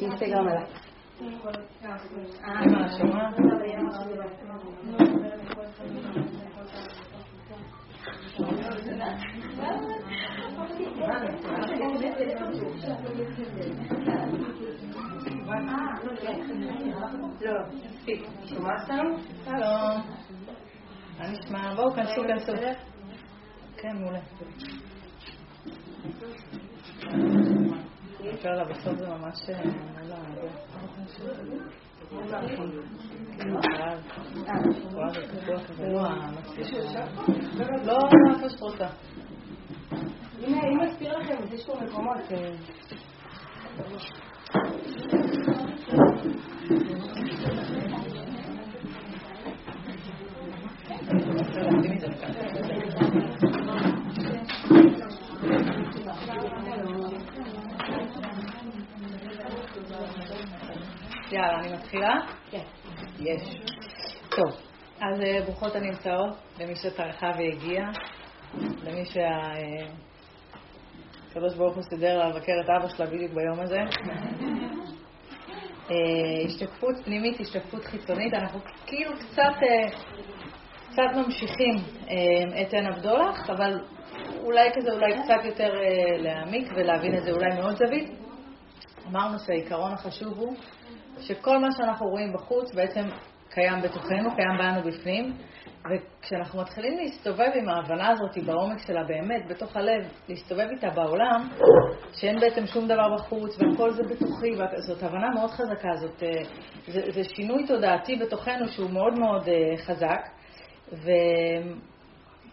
אינסטגרם עליי. אמא, שומע? שלום. מה נשמע? בואו, כנסו, כנסו. כן, מעולה. אפשר לה, בסוף זה ממש... לא, איפה שאת רוצה. הנה, אם אסביר לכם, אז יש פה מקומות. יאללה, אני מתחילה? כן. יש. טוב, אז אה, ברוכות הנמצאות, למי שטרחה והגיע, למי שהקדוש ברוך הוא סידר לה לבקר את אבא שלה בדיוק ביום הזה. אה, השתקפות פנימית, השתקפות חיצונית, אנחנו כאילו קצת, אה, קצת ממשיכים את עין הבדולח, אבל אולי כזה, אולי קצת יותר להעמיק ולהבין את זה אולי מאוד זווית. אמרנו שהעיקרון החשוב הוא שכל מה שאנחנו רואים בחוץ בעצם קיים בתוכנו, קיים בנו בפנים, וכשאנחנו מתחילים להסתובב עם ההבנה הזאת בעומק שלה באמת, בתוך הלב, להסתובב איתה בעולם, שאין בעצם שום דבר בחוץ והכל זה בתוכי, זאת הבנה מאוד חזקה, זאת, אה, זה, זה שינוי תודעתי בתוכנו שהוא מאוד מאוד אה, חזק,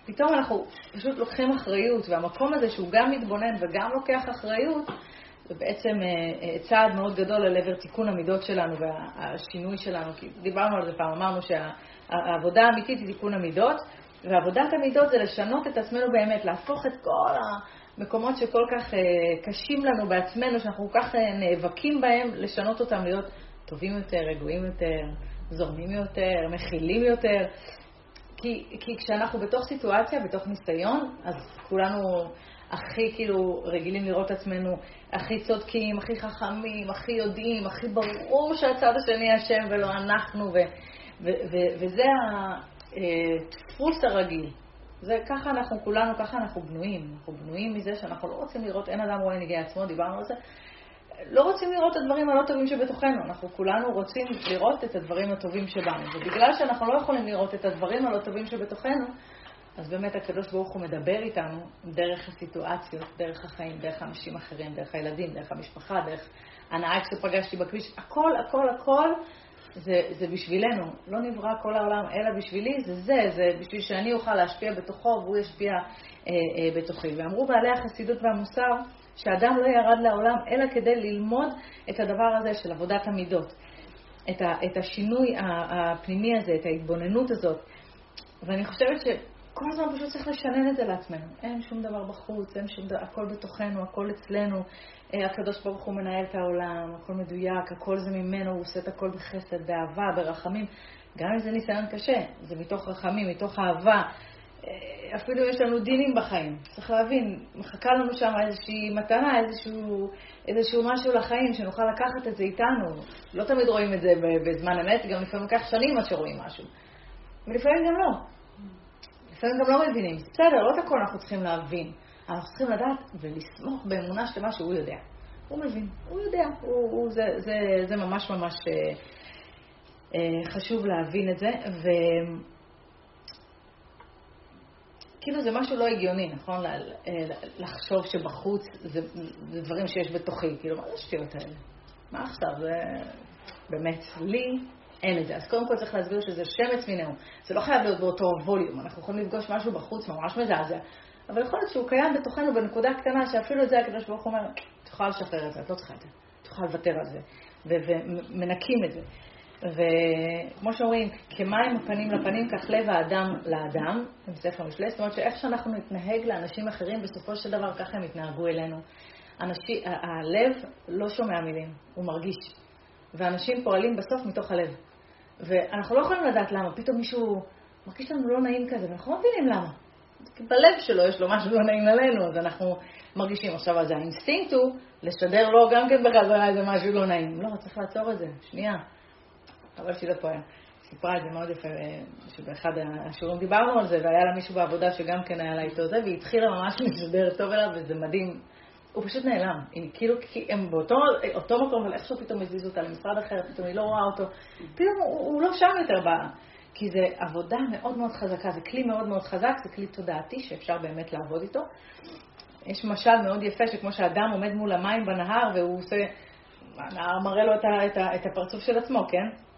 ופתאום אנחנו פשוט לוקחים אחריות, והמקום הזה שהוא גם מתבונן וגם לוקח אחריות, זה בעצם אה, אה, צעד מאוד גדול אל עבר תיקון המידות שלנו והשינוי שלנו, כי דיברנו על זה פעם, אמרנו שהעבודה האמיתית היא תיקון המידות, ועבודת המידות זה לשנות את עצמנו באמת, להפוך את כל המקומות שכל כך אה, קשים לנו בעצמנו, שאנחנו כל כך נאבקים בהם, לשנות אותם להיות טובים יותר, רגועים יותר, זורמים יותר, מכילים יותר. כי, כי כשאנחנו בתוך סיטואציה, בתוך ניסיון, אז כולנו הכי כאילו רגילים לראות עצמנו הכי צודקים, הכי חכמים, הכי יודעים, הכי ברור שהצד השני אשם ולא אנחנו, ו, ו, ו, וזה הדפוס הרגיל. זה ככה אנחנו כולנו, ככה אנחנו בנויים. אנחנו בנויים מזה שאנחנו לא רוצים לראות, אין אדם רואה נגעי עצמו, דיברנו על זה. לא רוצים לראות את הדברים הלא טובים שבתוכנו, אנחנו כולנו רוצים לראות את הדברים הטובים שבנו. ובגלל שאנחנו לא יכולים לראות את הדברים הלא טובים שבתוכנו, אז באמת הקדוש ברוך הוא מדבר איתנו דרך הסיטואציות, דרך החיים, דרך אנשים אחרים, דרך הילדים, דרך המשפחה, דרך הנהג שפגשתי בכביש, הכל, הכל, הכל זה, זה בשבילנו. לא נברא כל העולם אלא בשבילי, זה זה, זה בשביל שאני אוכל להשפיע בתוכו והוא ישפיע אה, אה, בתוכי. ואמרו בעלי החסידות והמוסר שאדם לא ירד לעולם אלא כדי ללמוד את הדבר הזה של עבודת המידות. את, ה, את השינוי הפנימי הזה, את ההתבוננות הזאת. ואני חושבת ש... כל הזמן פשוט צריך לשנן את זה לעצמנו. אין שום דבר בחוץ, אין שום דבר, הכל בתוכנו, הכל אצלנו. אה, הקדוש ברוך הוא מנהל את העולם, הכל מדויק, הכל זה ממנו, הוא עושה את הכל בחסד, באהבה, ברחמים. גם אם זה ניסיון קשה, זה מתוך רחמים, מתוך אהבה. אה, אפילו יש לנו דינים בחיים. צריך להבין, מחכה לנו שם איזושהי מתנה, איזשהו, איזשהו משהו לחיים, שנוכל לקחת את זה איתנו. לא תמיד רואים את זה בזמן אמת, גם לפעמים לקח שנים עד שרואים משהו. ולפעמים גם לא. לפעמים גם לא מבינים. בסדר, לא את הכל אנחנו צריכים להבין. אנחנו צריכים לדעת ולסמוך באמונה שלמה שהוא יודע. הוא מבין, הוא יודע, הוא, הוא, זה, זה, זה ממש ממש אה, אה, חשוב להבין את זה. ו... כאילו זה משהו לא הגיוני, נכון? לחשוב שבחוץ זה, זה דברים שיש בתוכי. כאילו, מה זה השטויות האלה? מה עכשיו? זה באמת, לי אין את זה. אז קודם כל צריך להסביר שזה שמץ מינהו. זה לא חייב להיות באותו ווליום. אנחנו יכולים לפגוש משהו בחוץ ממש מזעזע. אבל יכול להיות שהוא קיים בתוכנו בנקודה קטנה, שאפילו את זה הקדוש ברוך הוא אומר, את יכולה לשחרר את זה, את לא צריכה את זה. את יכולה לוותר על זה. ומנקים את זה. וכמו שאומרים, כמים הפנים לפנים, כך לב האדם לאדם, עם ספר משלי, זאת אומרת שאיך שאנחנו נתנהג לאנשים אחרים, בסופו של דבר ככה הם יתנהגו אלינו. אנשי, הלב לא שומע מילים, הוא מרגיש. ואנשים פועלים בסוף מתוך הלב. ואנחנו לא יכולים לדעת למה, פתאום מישהו מרגיש לנו לא נעים כזה, ואנחנו לא מבינים למה. בלב שלו יש לו משהו לא נעים עלינו, אז אנחנו מרגישים. עכשיו, אז האינסטינקט הוא לשדר לו גם כן בחזרה איזה משהו לא נעים. לא, צריך לעצור את זה, שנייה. חבל שהיא פה היה. סיפרה את זה מאוד יפה, אה, שבאחד השיעורים דיברנו על זה, והיה לה מישהו בעבודה שגם כן היה לה איתו זה, והיא התחילה ממש לשדר טוב אליו, וזה מדהים. הוא פשוט נעלם. היא כאילו, כי הם באותו אותו מקום, אבל איכשהו פתאום הזיזו אותה למשרד אחר, פתאום היא לא רואה אותו. פתאום הוא, הוא לא שם יותר ב... כי זה עבודה מאוד מאוד חזקה, זה כלי מאוד מאוד חזק, זה כלי תודעתי שאפשר באמת לעבוד איתו. יש משל מאוד יפה שכמו שאדם עומד מול המים בנהר והוא עושה, הנהר מראה לו את, ה, את, ה, את הפרצוף של עצמו, כן?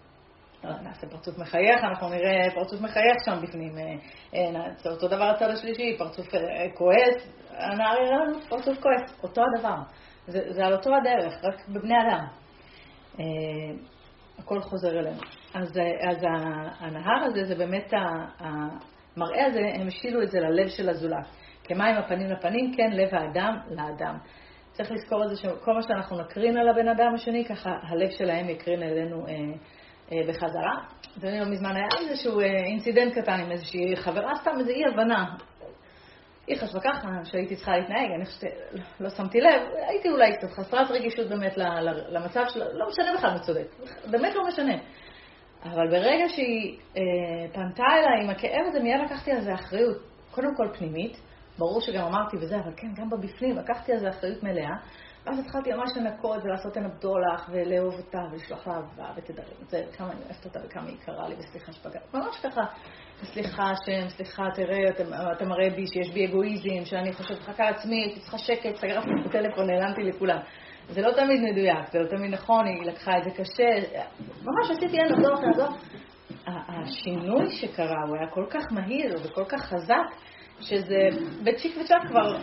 נעשה פרצוף מחייך, אנחנו נראה פרצוף מחייך שם בפנים. אה, אה, זה אותו דבר הצד השלישי, פרצוף אה, כועס, הנער יראה לנו פרצוף כועס, אותו הדבר. זה, זה על אותו הדרך, רק בבני אדם. הכל חוזר אלינו. אז, אז הנהר הזה, זה באמת, המראה הזה, הם השאילו את זה ללב של הזולת. כמים הפנים לפנים, כן, לב האדם לאדם. צריך לזכור את זה שכל מה שאנחנו נקרין על הבן אדם השני, ככה הלב שלהם יקרין אלינו אה, אה, בחזרה. ואני לא מזמן היה איזשהו אה, אינצידנט קטן עם איזושהי חברה, סתם איזו אי הבנה. היא חשבה ככה, שהייתי צריכה להתנהג, אני חושבת, לא שמתי לב, הייתי אולי קצת חסרת רגישות באמת למצב שלה, לא משנה בכלל מי צודק, באמת לא משנה. אבל ברגע שהיא אה, פנתה אליי עם הכאב הזה, מיד לקחתי על זה אחריות, קודם כל פנימית, ברור שגם אמרתי וזה, אבל כן, גם בבפנים, לקחתי על זה אחריות מלאה. ואז התחלתי ממש לנקות ולעשות עינה בדולח ולאהוב אותה ולשלוח לה אהבה ותדרים את זה, כמה אני אוהבת אותה וכמה היא יקרה לי וסליחה שפגעת. ממש ככה, סליחה השם, סליחה, תראה, אתה, אתה מראה בי שיש בי אגואיזם, שאני חושבת רק על עצמי, הייתי צריכה שקט, סגרתי את הטלפון, נעלמתי לכולם. זה לא תמיד מדויק, זה לא תמיד נכון, היא לקחה את זה קשה, ממש עשיתי עינה בדולח, נעזור. השינוי שקרה הוא היה כל כך מהיר וכל כך חזק, שזה בצ'יק וצ'אק כבר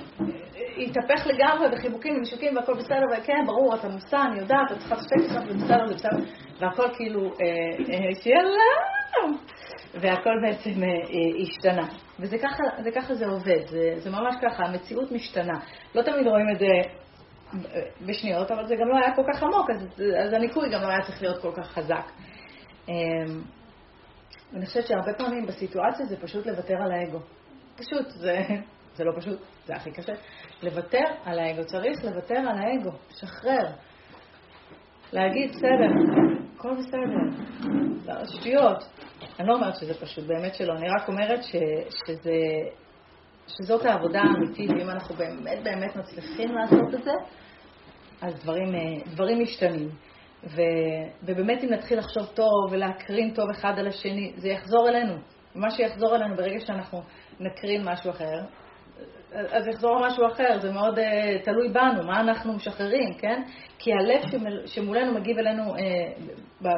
התהפך לגמרי בחיבוקים ומשקים והכל בסדר, וכן, ברור, אתה מוסע, אני יודעת, את צריכה לשתק קצת, זה בסדר, זה בסדר, והכל כאילו, יאללה, אה, אה, והכל בעצם אה, השתנה. וזה ככה זה, עובד, זה ממש ככה, המציאות משתנה. לא תמיד רואים את זה בשניות, אבל זה גם לא היה כל כך עמוק, אז, אז הניקוי גם לא היה צריך להיות כל כך חזק. אני חושבת שהרבה פעמים בסיטואציה זה פשוט לוותר על האגו. פשוט, זה, זה לא פשוט, זה הכי קשה. לוותר על האגו, צריך לוותר על האגו, שחרר. להגיד, בסדר, הכל בסדר, לא, שטויות. אני לא אומרת שזה פשוט, באמת שלא, אני רק אומרת ש, שזה, שזאת העבודה האמיתית, ואם אנחנו באמת באמת מצליחים לעשות את זה, אז דברים, דברים משתנים. ו, ובאמת אם נתחיל לחשוב טוב ולהקרין טוב אחד על השני, זה יחזור אלינו. ומה שיחזור אלינו ברגע שאנחנו נקרין משהו אחר, אז יחזור משהו אחר, זה מאוד uh, תלוי בנו, מה אנחנו משחררים, כן? כי הלב שמולנו מגיב אלינו, uh, ב,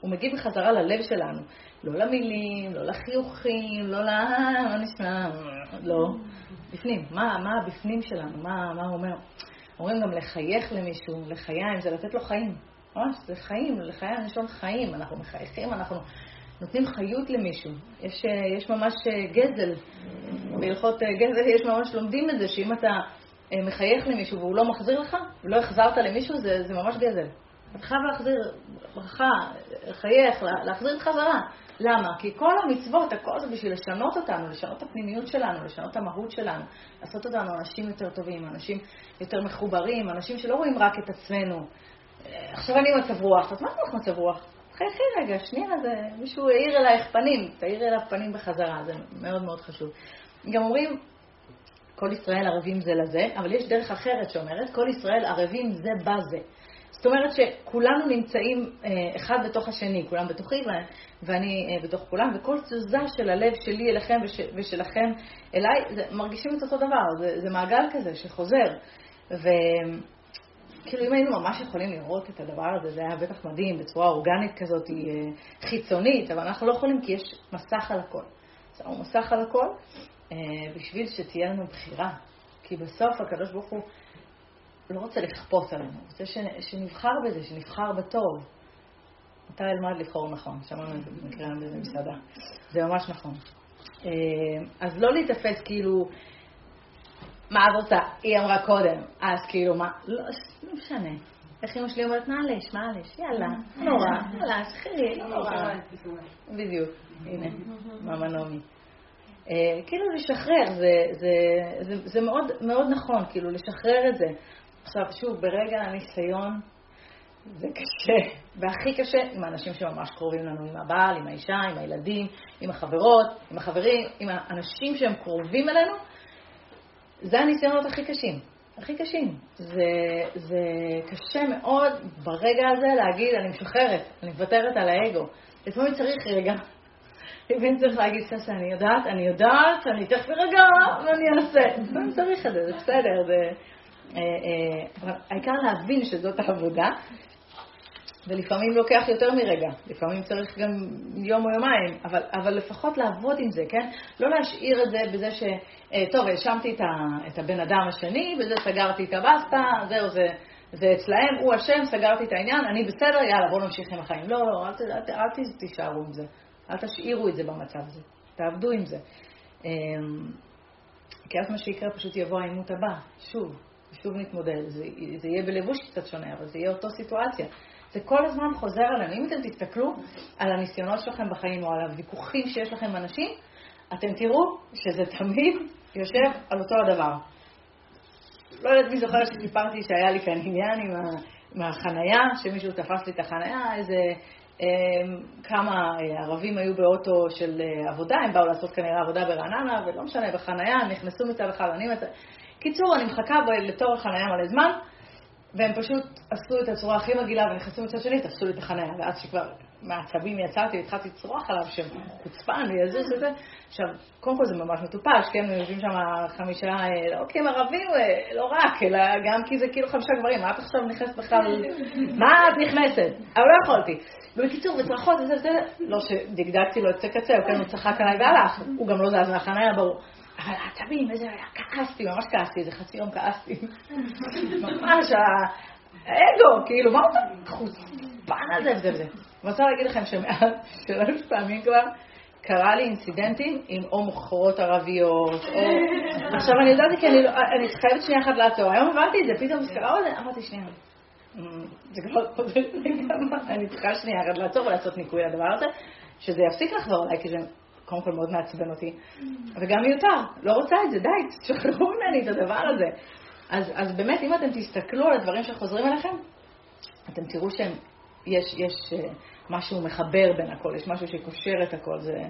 הוא מגיב בחזרה ללב שלנו. לא למילים, לא לחיוכים, לא ל... מה נשמע? לא. בפנים. מה, מה הבפנים שלנו? מה, מה הוא אומר? אומרים גם לחייך למישהו, לחיים, זה לתת לו חיים. ממש, זה חיים, לחיים, לשון חיים. אנחנו מחייכים, אנחנו נותנים חיות למישהו. יש, אה, יש ממש אה, גזל, בהלכות אה, גזל יש ממש לומדים את זה, שאם אתה מחייך למישהו והוא לא מחזיר לך, ולא החזרת למישהו, זה, זה ממש גזל. אתה חייב להחזיר ברכה, לחייך, להחזיר חזרה. למה? כי כל המצוות, הכל זה בשביל לשנות אותנו, לשנות את הפנימיות שלנו, לשנות את המהות שלנו, לעשות אותנו אנשים יותר טובים, אנשים יותר מחוברים, אנשים שלא רואים רק את עצמנו. עכשיו אני מצב רוח, אז מה זה מצב רוח? חייכי רגע, שנייה, זה, מישהו העיר אלייך פנים, תאיר אליו פנים בחזרה, זה מאוד מאוד חשוב. גם אומרים, כל ישראל ערבים זה לזה, אבל יש דרך אחרת שאומרת, כל ישראל ערבים זה בזה. זאת אומרת שכולנו נמצאים אה, אחד בתוך השני, כולם בתוכי ואני אה, בתוך כולם, וכל תזוזה של הלב שלי אליכם וש, ושלכם אליי, מרגישים את אותו דבר, זה, זה מעגל כזה שחוזר. ו... כאילו אם היינו ממש יכולים לראות את הדבר הזה, זה היה בטח מדהים, בצורה אורגנית כזאת, אה, חיצונית, אבל אנחנו לא יכולים כי יש מסך על הכל. שמו מסך על הכל אה, בשביל שתהיה לנו בחירה. כי בסוף הקדוש ברוך הוא לא רוצה לכפות עלינו, הוא רוצה שנבחר בזה, שנבחר בטוב. מתי אלמד לבחור נכון? שמענו את זה במקרה באיזה מסעדה. זה ממש נכון. אה, אז לא להיתפס כאילו מה את רוצה? היא אמרה קודם, אז כאילו מה? לא, לא משנה. איך אמא שלי אומרת, מעלש, מעלש, יאללה, נורא, יאללה, שחררי, לא נורא. בדיוק, הנה, מאמא נעמי. אה, כאילו לשחרר, זה, מאוד נכון, כאילו לשחרר את זה. עכשיו, שוב, ברגע הניסיון, זה קשה, והכי קשה עם האנשים שממש קרובים לנו, עם הבעל, עם האישה, עם הילדים, עם החברות, עם החברים, עם האנשים שהם קרובים אלינו, זה הניסיונות הכי קשים. הכי קשים. זה, זה קשה מאוד ברגע הזה להגיד, אני משחררת, אני מוותרת על האגו. לפעמים צריך רגע, לפעמים צריך להגיד, ססה, אני יודעת, אני יודעת, אני תכף רגע, ואני אעשה. לפעמים צריך את זה, זה בסדר, זה... אה, אה, אבל העיקר להבין שזאת העבודה, ולפעמים לוקח יותר מרגע, לפעמים צריך גם יום או יומיים, אבל, אבל לפחות לעבוד עם זה, כן? לא להשאיר את זה בזה ש... אה, טוב, האשמתי את, את הבן אדם השני, בזה סגרתי את הבסטה, זהו, זה, זה אצלהם, הוא אשם, סגרתי את העניין, אני בסדר, יאללה, בואו נמשיך עם החיים. לא, לא, אל, אל, אל, אל תישארו עם זה, אל תשאירו את זה במצב הזה, תעבדו עם זה. אמ, כי אז מה שיקרה, פשוט יבוא העימות הבא, שוב, שוב נתמודד. זה, זה יהיה בלבוש קצת שונה, אבל זה יהיה אותו סיטואציה. זה כל הזמן חוזר עלינו. אם אתם תסתכלו על הניסיונות שלכם בחיים או על הוויכוחים שיש לכם עם אנשים, אתם תראו שזה תמיד יושב על אותו הדבר. לא יודעת מי זוכר שסיפרתי שהיה לי כאן עניין עם, החנייה, שמישהו תפס לי את החנייה, איזה אה, כמה אה, ערבים היו באוטו של אה, עבודה, הם באו לעשות כנראה עבודה ברעננה, ולא משנה, בחנייה, נכנסו מצד אחד, אני מצד... קיצור, אני מחכה לתור החנייה מלא זמן, והם פשוט עשו את הצורה הכי מגעילה ונכנסו מצד שני, תפסו לי את החניה. ואז שכבר מעצבים יצאתי והתחלתי לצרוח עליו שהם חוצפן ויזוז וזה. עכשיו, קודם כל זה ממש מטופש, כן? יושבים שם חמישה, לא כי הם ערבים, לא רק, אלא גם כי זה כאילו חמישה גברים. מה את עכשיו נכנסת בכלל? מה את נכנסת? אבל לא יכולתי. ובקיצור, בצרחות וזה וזה, לא שדגדגתי לו את קצה קצה, הוא כן, צחק עליי והלך. הוא גם לא זז מהחניה, ברור. אבל העצבים, איזה, כעסתי, ממש כעסתי, איזה חצי יום כעסתי. ממש, האגו, כאילו, מה אתה חוצפן הזה וזה וזה. אני רוצה להגיד לכם שמאז שלוש פעמים כבר קרה לי אינסידנטים עם או מוכרות ערביות, או... עכשיו אני יודעת כי אני לא- חייבת שנייה אחת לעצור. היום הבנתי את זה, פתאום נזכרה בזה, אמרתי שנייה. זה כבר כמה, אני צריכה שנייה אחת לעצור ולעשות ניקוי לדבר הזה, שזה יפסיק לחזור אליי, כי זה קודם כל מאוד מעצבן אותי, וגם מיותר, לא רוצה את זה, די, תשחררו ממני את הדבר הזה. אז, אז באמת, אם אתם תסתכלו על הדברים שחוזרים אליכם, אתם תראו שיש יש אה, משהו מחבר בין הכל, יש משהו שקושר את הכל, זה,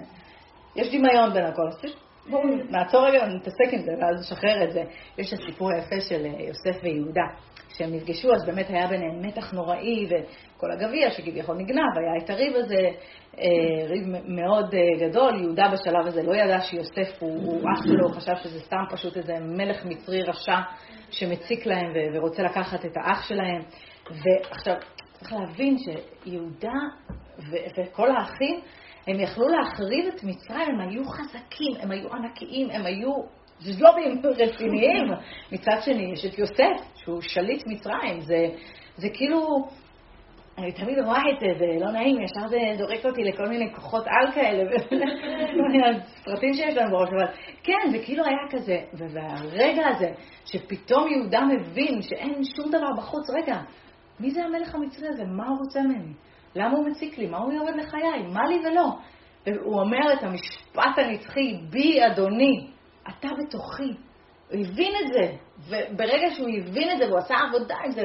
יש דמיון בין הכל. אז בואו נעצור רגע ונתעסק עם זה, ואז נשחרר את זה. יש את הסיפור היפה של אה, יוסף ויהודה. כשהם נפגשו, אז באמת היה ביניהם מתח נוראי, וכל הגביע שכביכול נגנב, היה את הריב הזה, ריב מאוד אה, גדול. יהודה בשלב הזה לא ידע שיוסף הוא, הוא אח שלו, הוא חשב שזה סתם פשוט איזה מלך מצרי רשע שמציק להם ורוצה לקחת את האח שלהם. ועכשיו, צריך להבין שיהודה וכל האחים, הם יכלו להחריב את מצרים, הם היו חזקים, הם היו ענקיים, הם היו ז'לובים רציניים. מצד שני, יש את יוסף, שהוא שליט מצרים. זה, זה כאילו, אני תמיד רואה את זה, זה לא נעים, ישר זה זורק אותי לכל מיני כוחות על כאלה, סרטים שיש לנו בראש, אבל כן, זה כאילו היה כזה, והרגע הזה, שפתאום יהודה מבין שאין שום דבר בחוץ, רגע, מי זה המלך המצרי הזה? מה הוא רוצה ממני? למה הוא מציק לי? מה הוא יורד לחיי? מה לי ולא? הוא אומר את המשפט הנצחי, בי אדוני, אתה בתוכי. הוא הבין את זה, וברגע שהוא הבין את זה, והוא עשה עבודה עם זה,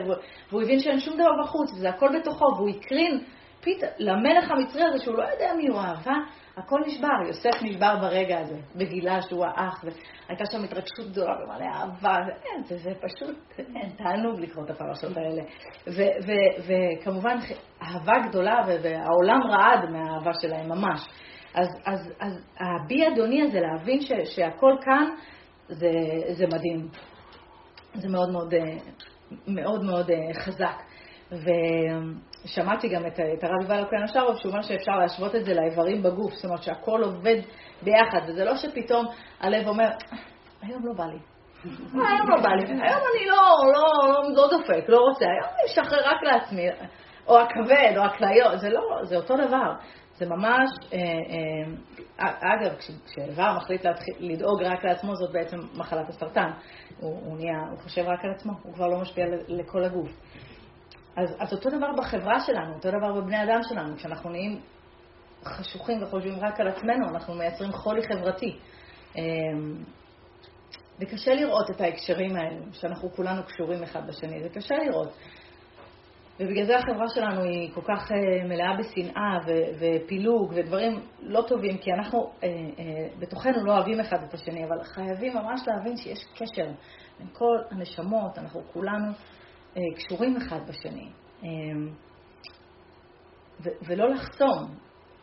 והוא הבין שאין שום דבר בחוץ, וזה הכל בתוכו, והוא הקרין פתאום למלך המצרי הזה, שהוא לא יודע מי הוא אהבה, הכל נשבר. יוסף נשבר ברגע הזה, וגילה שהוא האח, והייתה שם התרגשות גדולה ומלא אהבה, ואין, זה, זה פשוט, אין, תענוג לקרוא את הפרשות האלה. וכמובן, אהבה גדולה, והעולם רעד מהאהבה שלהם ממש. אז, אז, אז הבי אדוני הזה, להבין ש, שהכל כאן, זה, זה מדהים. זה מאוד מאוד, אה, מאוד, מאוד אה, חזק. ושמעתי גם את, את הרב יובל הכהן השרוב, שהוא אומר שאפשר להשוות את זה לאיברים בגוף, זאת אומרת שהכל עובד ביחד, וזה לא שפתאום הלב אומר, היום לא בא לי. היום לא בא לי, היום אני לא, לא, לא, לא דופק, לא רוצה, היום אני אשחרר רק לעצמי, או הכבד, או הכליות, זה לא, זה אותו דבר. זה ממש, אה, אה, אגב, כשאיבר מחליט להתחיל, לדאוג רק לעצמו, זאת בעצם מחלת הסרטן. הוא, הוא נהיה, הוא חושב רק על עצמו, הוא כבר לא משפיע לכל הגוף. אז, אז אותו דבר בחברה שלנו, אותו דבר בבני אדם שלנו, כשאנחנו נהיים חשוכים וחושבים רק על עצמנו, אנחנו מייצרים חולי חברתי. וקשה לראות את ההקשרים האלו, שאנחנו כולנו קשורים אחד בשני, זה קשה לראות. ובגלל זה החברה שלנו היא כל כך uh, מלאה בשנאה ופילוג ודברים לא טובים, כי אנחנו uh, uh, בתוכנו לא אוהבים אחד את השני, אבל חייבים ממש להבין שיש קשר בין כל הנשמות, אנחנו כולנו uh, קשורים אחד בשני. Uh, ו- ולא לחסום.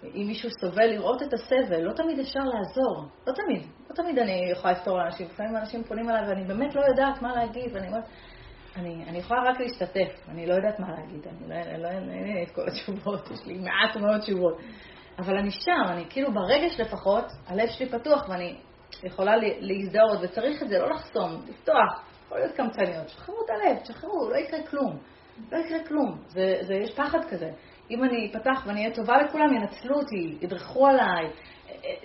אם מישהו סובל לראות את הסבל, לא תמיד אפשר לעזור. לא תמיד. לא תמיד אני יכולה לפתור לאנשים. לפעמים אנשים פונים אליי ואני באמת לא יודעת מה להגיד, ואני אומרת... אני, אני יכולה רק להשתתף, אני לא יודעת מה להגיד, אני לא, לא, אין לי את כל התשובות, יש לי מעט מאוד תשובות. אבל אני שם, אני כאילו ברגש לפחות, הלב שלי פתוח ואני יכולה להזדהות, וצריך את זה, לא לחסום, לפתוח, יכול להיות קמצניות, שחררו את הלב, שחררו, לא יקרה כלום. לא יקרה כלום, זה, זה, יש פחד כזה. אם אני אפתח ואני אהיה טובה לכולם, ינצלו אותי, ידרכו עליי,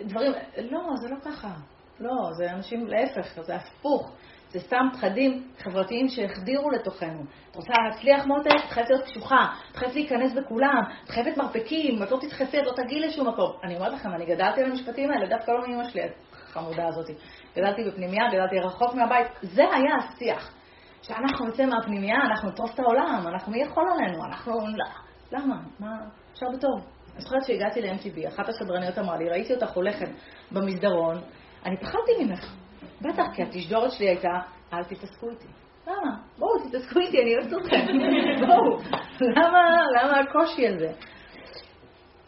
דברים, לא, זה לא ככה. לא, זה אנשים, להפך, זה הפוך. זה סתם פחדים חברתיים שהחדירו לתוכנו. את רוצה להצליח מותק? את חייבת להיות קשוחה, את חייבת להיכנס בכולם, את חייבת מרפקים, את לא תדחפי, את לא תגיעי לשום מקום. אני אומרת לכם, אני גדלתי על המשפטים האלה, דווקא לא מאמא שלי, החמודה הזאת. גדלתי בפנימייה, גדלתי רחוק מהבית. זה היה השיח. כשאנחנו נצא מהפנימייה, אנחנו נתפוס את העולם, אנחנו, מי יכול עלינו? אנחנו... לא. למה? מה? אפשר בטוב. אני זוכרת שהגעתי ל-MTV, אחת הסדרניות אמרה לי, ראיתי אותך הולכת במסדרון, אני פחדתי ממך. בטח, כי התשדורת שלי הייתה, אל תתעסקו איתי. למה? בואו, תתעסקו איתי, אני אוהבת אתכם. בואו. למה, למה הקושי הזה?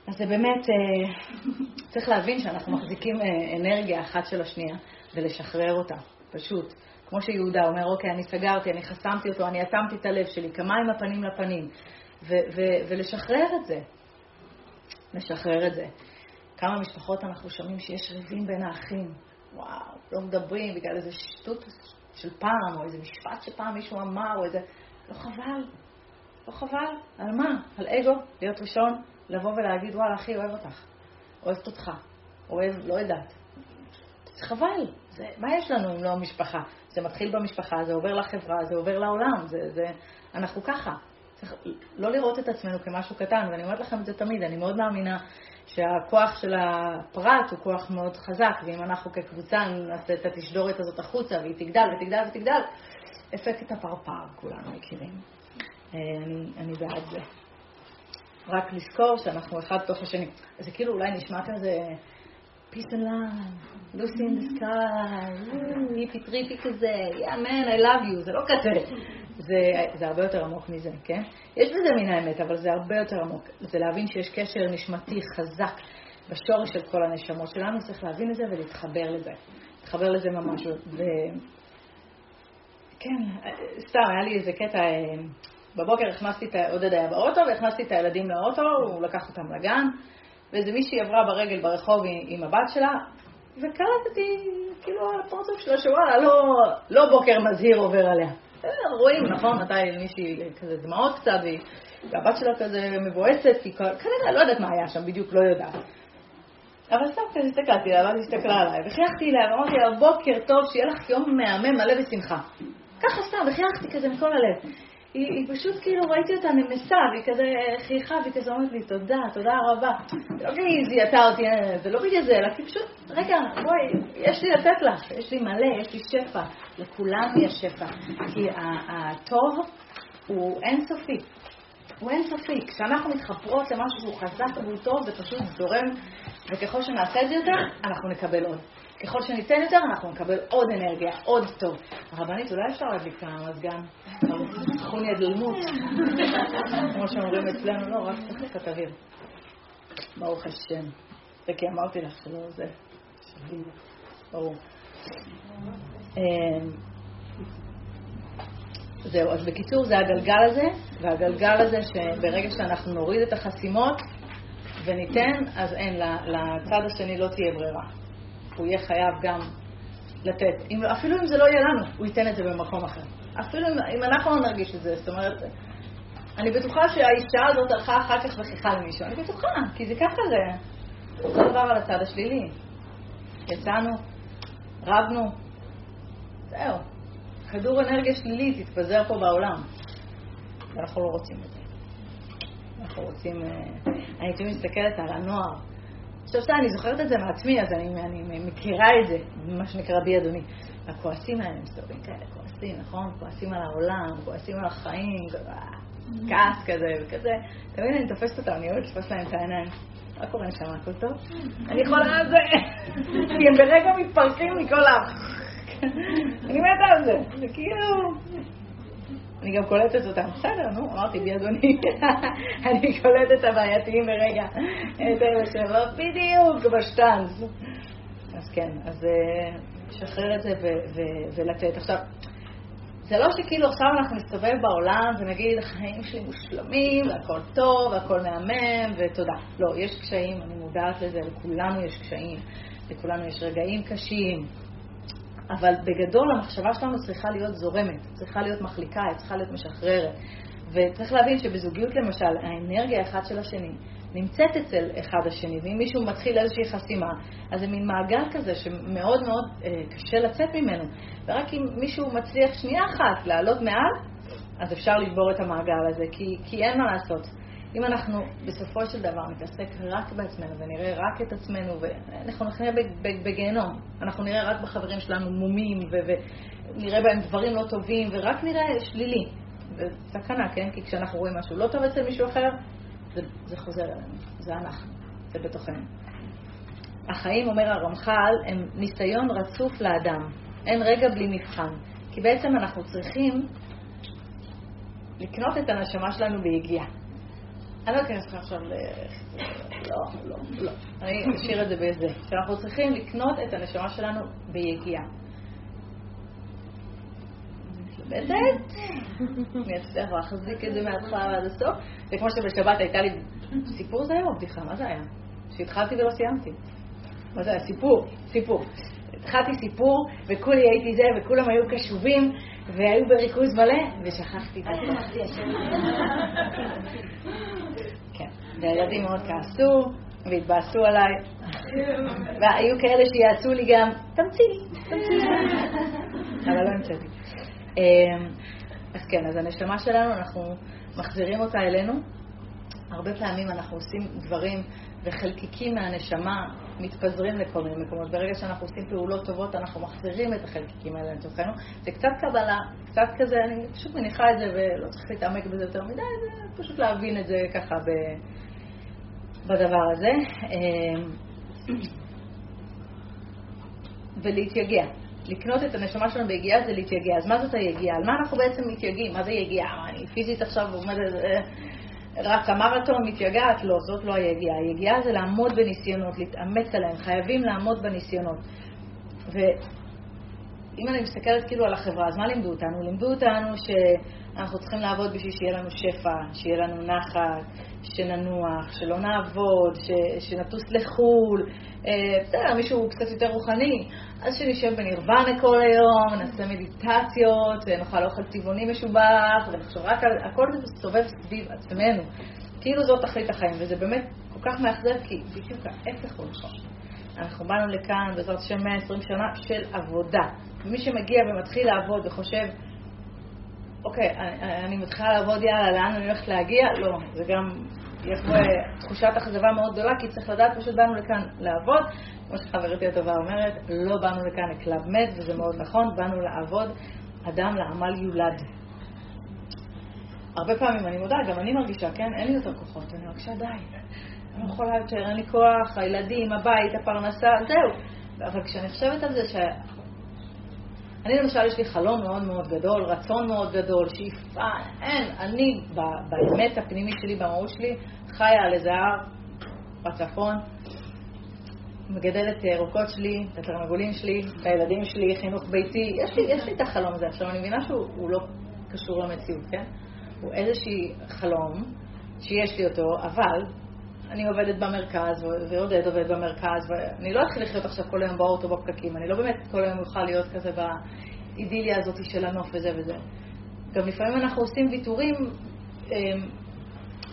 אז זה באמת, אה, צריך להבין שאנחנו מחזיקים אה, אנרגיה אחת של השנייה ולשחרר אותה, פשוט. כמו שיהודה אומר, אוקיי, אני סגרתי, אני חסמתי אותו, אני אטמתי את הלב שלי, כמה עם הפנים לפנים, ולשחרר את זה. לשחרר את זה. כמה משפחות אנחנו שומעים שיש ריבים בין האחים, וואו, לא מדברים בגלל איזה שטות של פעם, או איזה משפט שפעם מישהו אמר, או איזה... לא חבל. לא חבל. על מה? על אגו? להיות ראשון, לבוא ולהגיד, וואלה, אחי, אוהב אותך. אוהבת אותך. אוהב, לא יודעת. זה חבל. זה, מה יש לנו אם לא משפחה? זה מתחיל במשפחה, זה עובר לחברה, זה עובר לעולם. זה, זה, אנחנו ככה. צריך לא לראות את עצמנו כמשהו קטן, ואני אומרת לכם את זה תמיד, אני מאוד מאמינה שהכוח של הפרט הוא כוח מאוד חזק, ואם אנחנו כקבוצה נעשה את התשדורת הזאת החוצה, והיא תגדל ותגדל ותגדל, אפקט הפרפר, כולנו מכירים. אני, אני בעד זה. רק לזכור שאנחנו אחד תוך השני. זה כאילו אולי נשמע כזה peace and love, Lucy in the sky, היפי טריפי כזה, man, I love you, זה לא כזה. זה, זה הרבה יותר עמוק מזה, כן? יש בזה מן האמת, אבל זה הרבה יותר עמוק. זה להבין שיש קשר נשמתי חזק בשורש של כל הנשמות שלנו, צריך להבין את זה ולהתחבר לזה. להתחבר לזה ממש. ו... כן, סתם, היה לי איזה קטע, בבוקר הכנסתי את, עודד היה באוטו, והכנסתי את הילדים לאוטו, הוא לקח אותם לגן, ואיזה מישהי עברה ברגל ברחוב עם הבת שלה, וקלטתי, כאילו, על הפרצוף שלה, שוואלה, לא, לא בוקר מזהיר עובר עליה. רואים, נכון, מתי מישהי כזה דמעות קצת, והבת שלה כזה מבואסת, כי כנראה לא יודעת מה היה שם, בדיוק לא יודעת. אבל סתם כזה הסתכלתי עליה, ואז הסתכלה עליי, וחייכתי אליה, ואמרתי לה, בוקר טוב, שיהיה לך יום מהמם, מלא בשמחה. ככה סתם, וחייכתי כזה מכל הלב. היא, היא פשוט כאילו, ראיתי אותה נמסה, והיא כזה חייכה, והיא כזה אומרת לי, תודה, תודה רבה. לא כי היא זיהתה אותי, זה לא בגלל זה, אלא כי פשוט, רגע, בואי, יש לי לתת לך, יש לי מלא, יש לי שפע. לכולם יש שפע. כי הטוב הוא אינסופי. הוא אינסופי. כשאנחנו מתחברות למשהו שהוא חזק והוא טוב, זה פשוט זורם, וככל שנעשה את זה יותר, אנחנו נקבל עוד. ככל שניתן יותר, אנחנו נקבל עוד אנרגיה, עוד טוב. הרבנית, אולי אפשר להדליק את המזגן? חוני הדלמות. כמו שאומרים אצלנו, לא, רק צריך קצת אוויר. ברוך השם. זה כי אמרתי לך שלא זה. ברור. אמ, זהו, אז בקיצור זה הגלגל הזה, והגלגל הזה שברגע שאנחנו נוריד את החסימות וניתן, אז אין, לצד השני לא תהיה ברירה. הוא יהיה חייב גם לתת. אם, אפילו אם זה לא יהיה לנו, הוא ייתן את זה במקום אחר. אפילו אם, אם אנחנו לא נרגיש את זה, זאת אומרת, אני בטוחה שהאישה הזאת הלכה אחר כך וחיכה למישהו, אני בטוחה, כי זה ככה זה. אותו דבר על הצד השלילי. יצאנו, רבנו, זהו. כדור אנרגיה שלילית התפזר פה בעולם. ואנחנו לא רוצים את זה. אנחנו רוצים... אה, אני הייתי מסתכלת על הנוער. עכשיו, סתם, אני זוכרת את זה מעצמי, אז אני, אני מכירה את זה, מה שנקרא בי אדוני. הכועסים האלה מסתובבים כאלה, כועסים, נכון? כועסים על העולם, כועסים על החיים, כעס כזה וכזה. תמיד אני תופסת אותם, אני אוהבת לתפוס להם את העיניים. מה קורה שם, הכל טוב? אני יכולה על זה, כי הם ברגע מתפרקים מכל ה... אני מתה על זה, זה כאילו... אני גם קולטת אותם. בסדר, נו, אמרתי, בי אדוני. אני קולטת את הבעייתיים ברגע. את אלה שלא בדיוק בשטאנץ. אז כן, אז אה, לשחרר את זה ולתת. עכשיו, זה לא שכאילו עכשיו אנחנו נסתובב בעולם ונגיד, החיים שלי מושלמים, והכל טוב, והכל מהמם, ותודה. לא, יש קשיים, אני מודעת לזה, לכולנו יש קשיים, לכולנו יש רגעים קשים. אבל בגדול המחשבה שלנו צריכה להיות זורמת, צריכה להיות מחליקה, היא צריכה להיות משחררת. וצריך להבין שבזוגיות למשל, האנרגיה האחד של השני נמצאת אצל אחד השני, ואם מישהו מתחיל איזושהי חסימה, אז זה מין מעגל כזה שמאוד מאוד אה, קשה לצאת ממנו. ורק אם מישהו מצליח שנייה אחת לעלות מעל, אז אפשר לשבור את המעגל הזה, כי, כי אין מה לעשות. אם אנחנו בסופו של דבר נתעסק רק בעצמנו ונראה רק את עצמנו, ואנחנו נראה בגיהנום, אנחנו נראה רק בחברים שלנו מומים ונראה בהם דברים לא טובים ורק נראה שלילי. וסכנה, כן? כי כשאנחנו רואים משהו לא טוב אצל מישהו אחר, זה, זה חוזר אלינו, זה אנחנו, זה בתוכנו. החיים, אומר הרמח"ל, הם ניסיון רצוף לאדם. אין רגע בלי מבחן. כי בעצם אנחנו צריכים לקנות את הנשמה שלנו ביגיעה. אני לא אכנס לך עכשיו ל... לא, לא, לא. אני אשאיר את זה בזה. שאנחנו צריכים לקנות את הנשמה שלנו ביגיעה. מתלבטת, אני אצליח להחזיק את זה מההתחלה ועד הסוף. זה כמו שבשבת הייתה לי... סיפור זה היה או בדיחה? מה זה היה? שהתחלתי ולא סיימתי. מה זה היה? סיפור, סיפור. התחלתי סיפור, וכולי הייתי זה, וכולם היו קשובים, והיו בריכוז מלא, ושכחתי את זה. כן, והילדים מאוד כעסו, והתבאסו עליי, והיו כאלה שיעשו לי גם, תמציא, תמציא, אבל לא המצאתי. אמ, אז כן, אז הנשמה שלנו, אנחנו מחזירים אותה אלינו. הרבה פעמים אנחנו עושים דברים וחלקיקים מהנשמה מתפזרים לכל מיני מקומות. ברגע שאנחנו עושים פעולות טובות, אנחנו מחזירים את החלקיקים האלה לתוכנו. זה קצת קבלה, קצת כזה, אני פשוט מניחה את זה ולא צריך להתעמק בזה יותר מדי, זה פשוט להבין את זה ככה ב... בדבר הזה. אמ, ולהתייגע. לקנות את הנשמה שלנו ביגיעה זה להתייגע. אז מה זאת היגיעה? על מה אנחנו בעצם מתייגעים? מה זה יגיעה? אני פיזית עכשיו עומדת... רק המרתון מתייגעת? לא, זאת לא היגיעה. היגיעה זה לעמוד בניסיונות, להתאמץ עליהם. חייבים לעמוד בניסיונות. ואם אני מסתכלת כאילו על החברה, אז מה לימדו אותנו? לימדו אותנו שאנחנו צריכים לעבוד בשביל שיהיה לנו שפע, שיהיה לנו נחת, שננוח, שלא נעבוד, ש, שנטוס לחו"ל. אה, בסדר, מישהו קצת יותר רוחני, אז שנשב בנירוונה כל היום, נעשה מדיטציות, נאכל אוכל טבעוני משובח, ונחשוב רק על... הכל זה סובב סביב עצמנו. כאילו זאת תכלית החיים, וזה באמת כל כך מאכזב, כי בדיוק ההפך הוא נכון. אנחנו באנו לכאן, בעזרת השם, 120 שנה של עבודה. ומי שמגיע ומתחיל לעבוד וחושב, אוקיי, אני, אני מתחילה לעבוד, יאללה, לאן אני הולכת להגיע? לא, זה גם, יש פה תחושת אכזבה מאוד גדולה, כי צריך לדעת, פשוט באנו לכאן לעבוד. כמו שחברתי הטובה אומרת, לא באנו לכאן לקלב מת, וזה מאוד נכון, באנו לעבוד, אדם לעמל יולד. הרבה פעמים, אני מודה, גם אני מרגישה, כן, אין לי יותר כוחות, אני מרגישה די. אני לא יכולה יותר, אין לי כוח, הילדים, הבית, הפרנסה, זהו. אבל כשאני חושבת על זה ש... אני למשל, יש לי חלום מאוד מאוד גדול, רצון מאוד גדול, שאיפה, אין, אני באמת הפנימית שלי, במהות שלי, חיה על איזה הר בצפון, מגדלת ירוקות שלי, את התרנגולים שלי, את הילדים שלי, חינוך ביתי, יש לי, יש לי את החלום הזה. עכשיו, אני מבינה שהוא לא קשור למציאות, כן? הוא איזשהי חלום שיש לי אותו, אבל אני עובדת במרכז, ועודד עובד במרכז, ואני לא אתחיל לחיות עכשיו כל היום באוטו בפקקים, אני לא באמת כל היום אוכל להיות כזה באידיליה הזאת של הנוף וזה וזה. גם לפעמים אנחנו עושים ויתורים אה,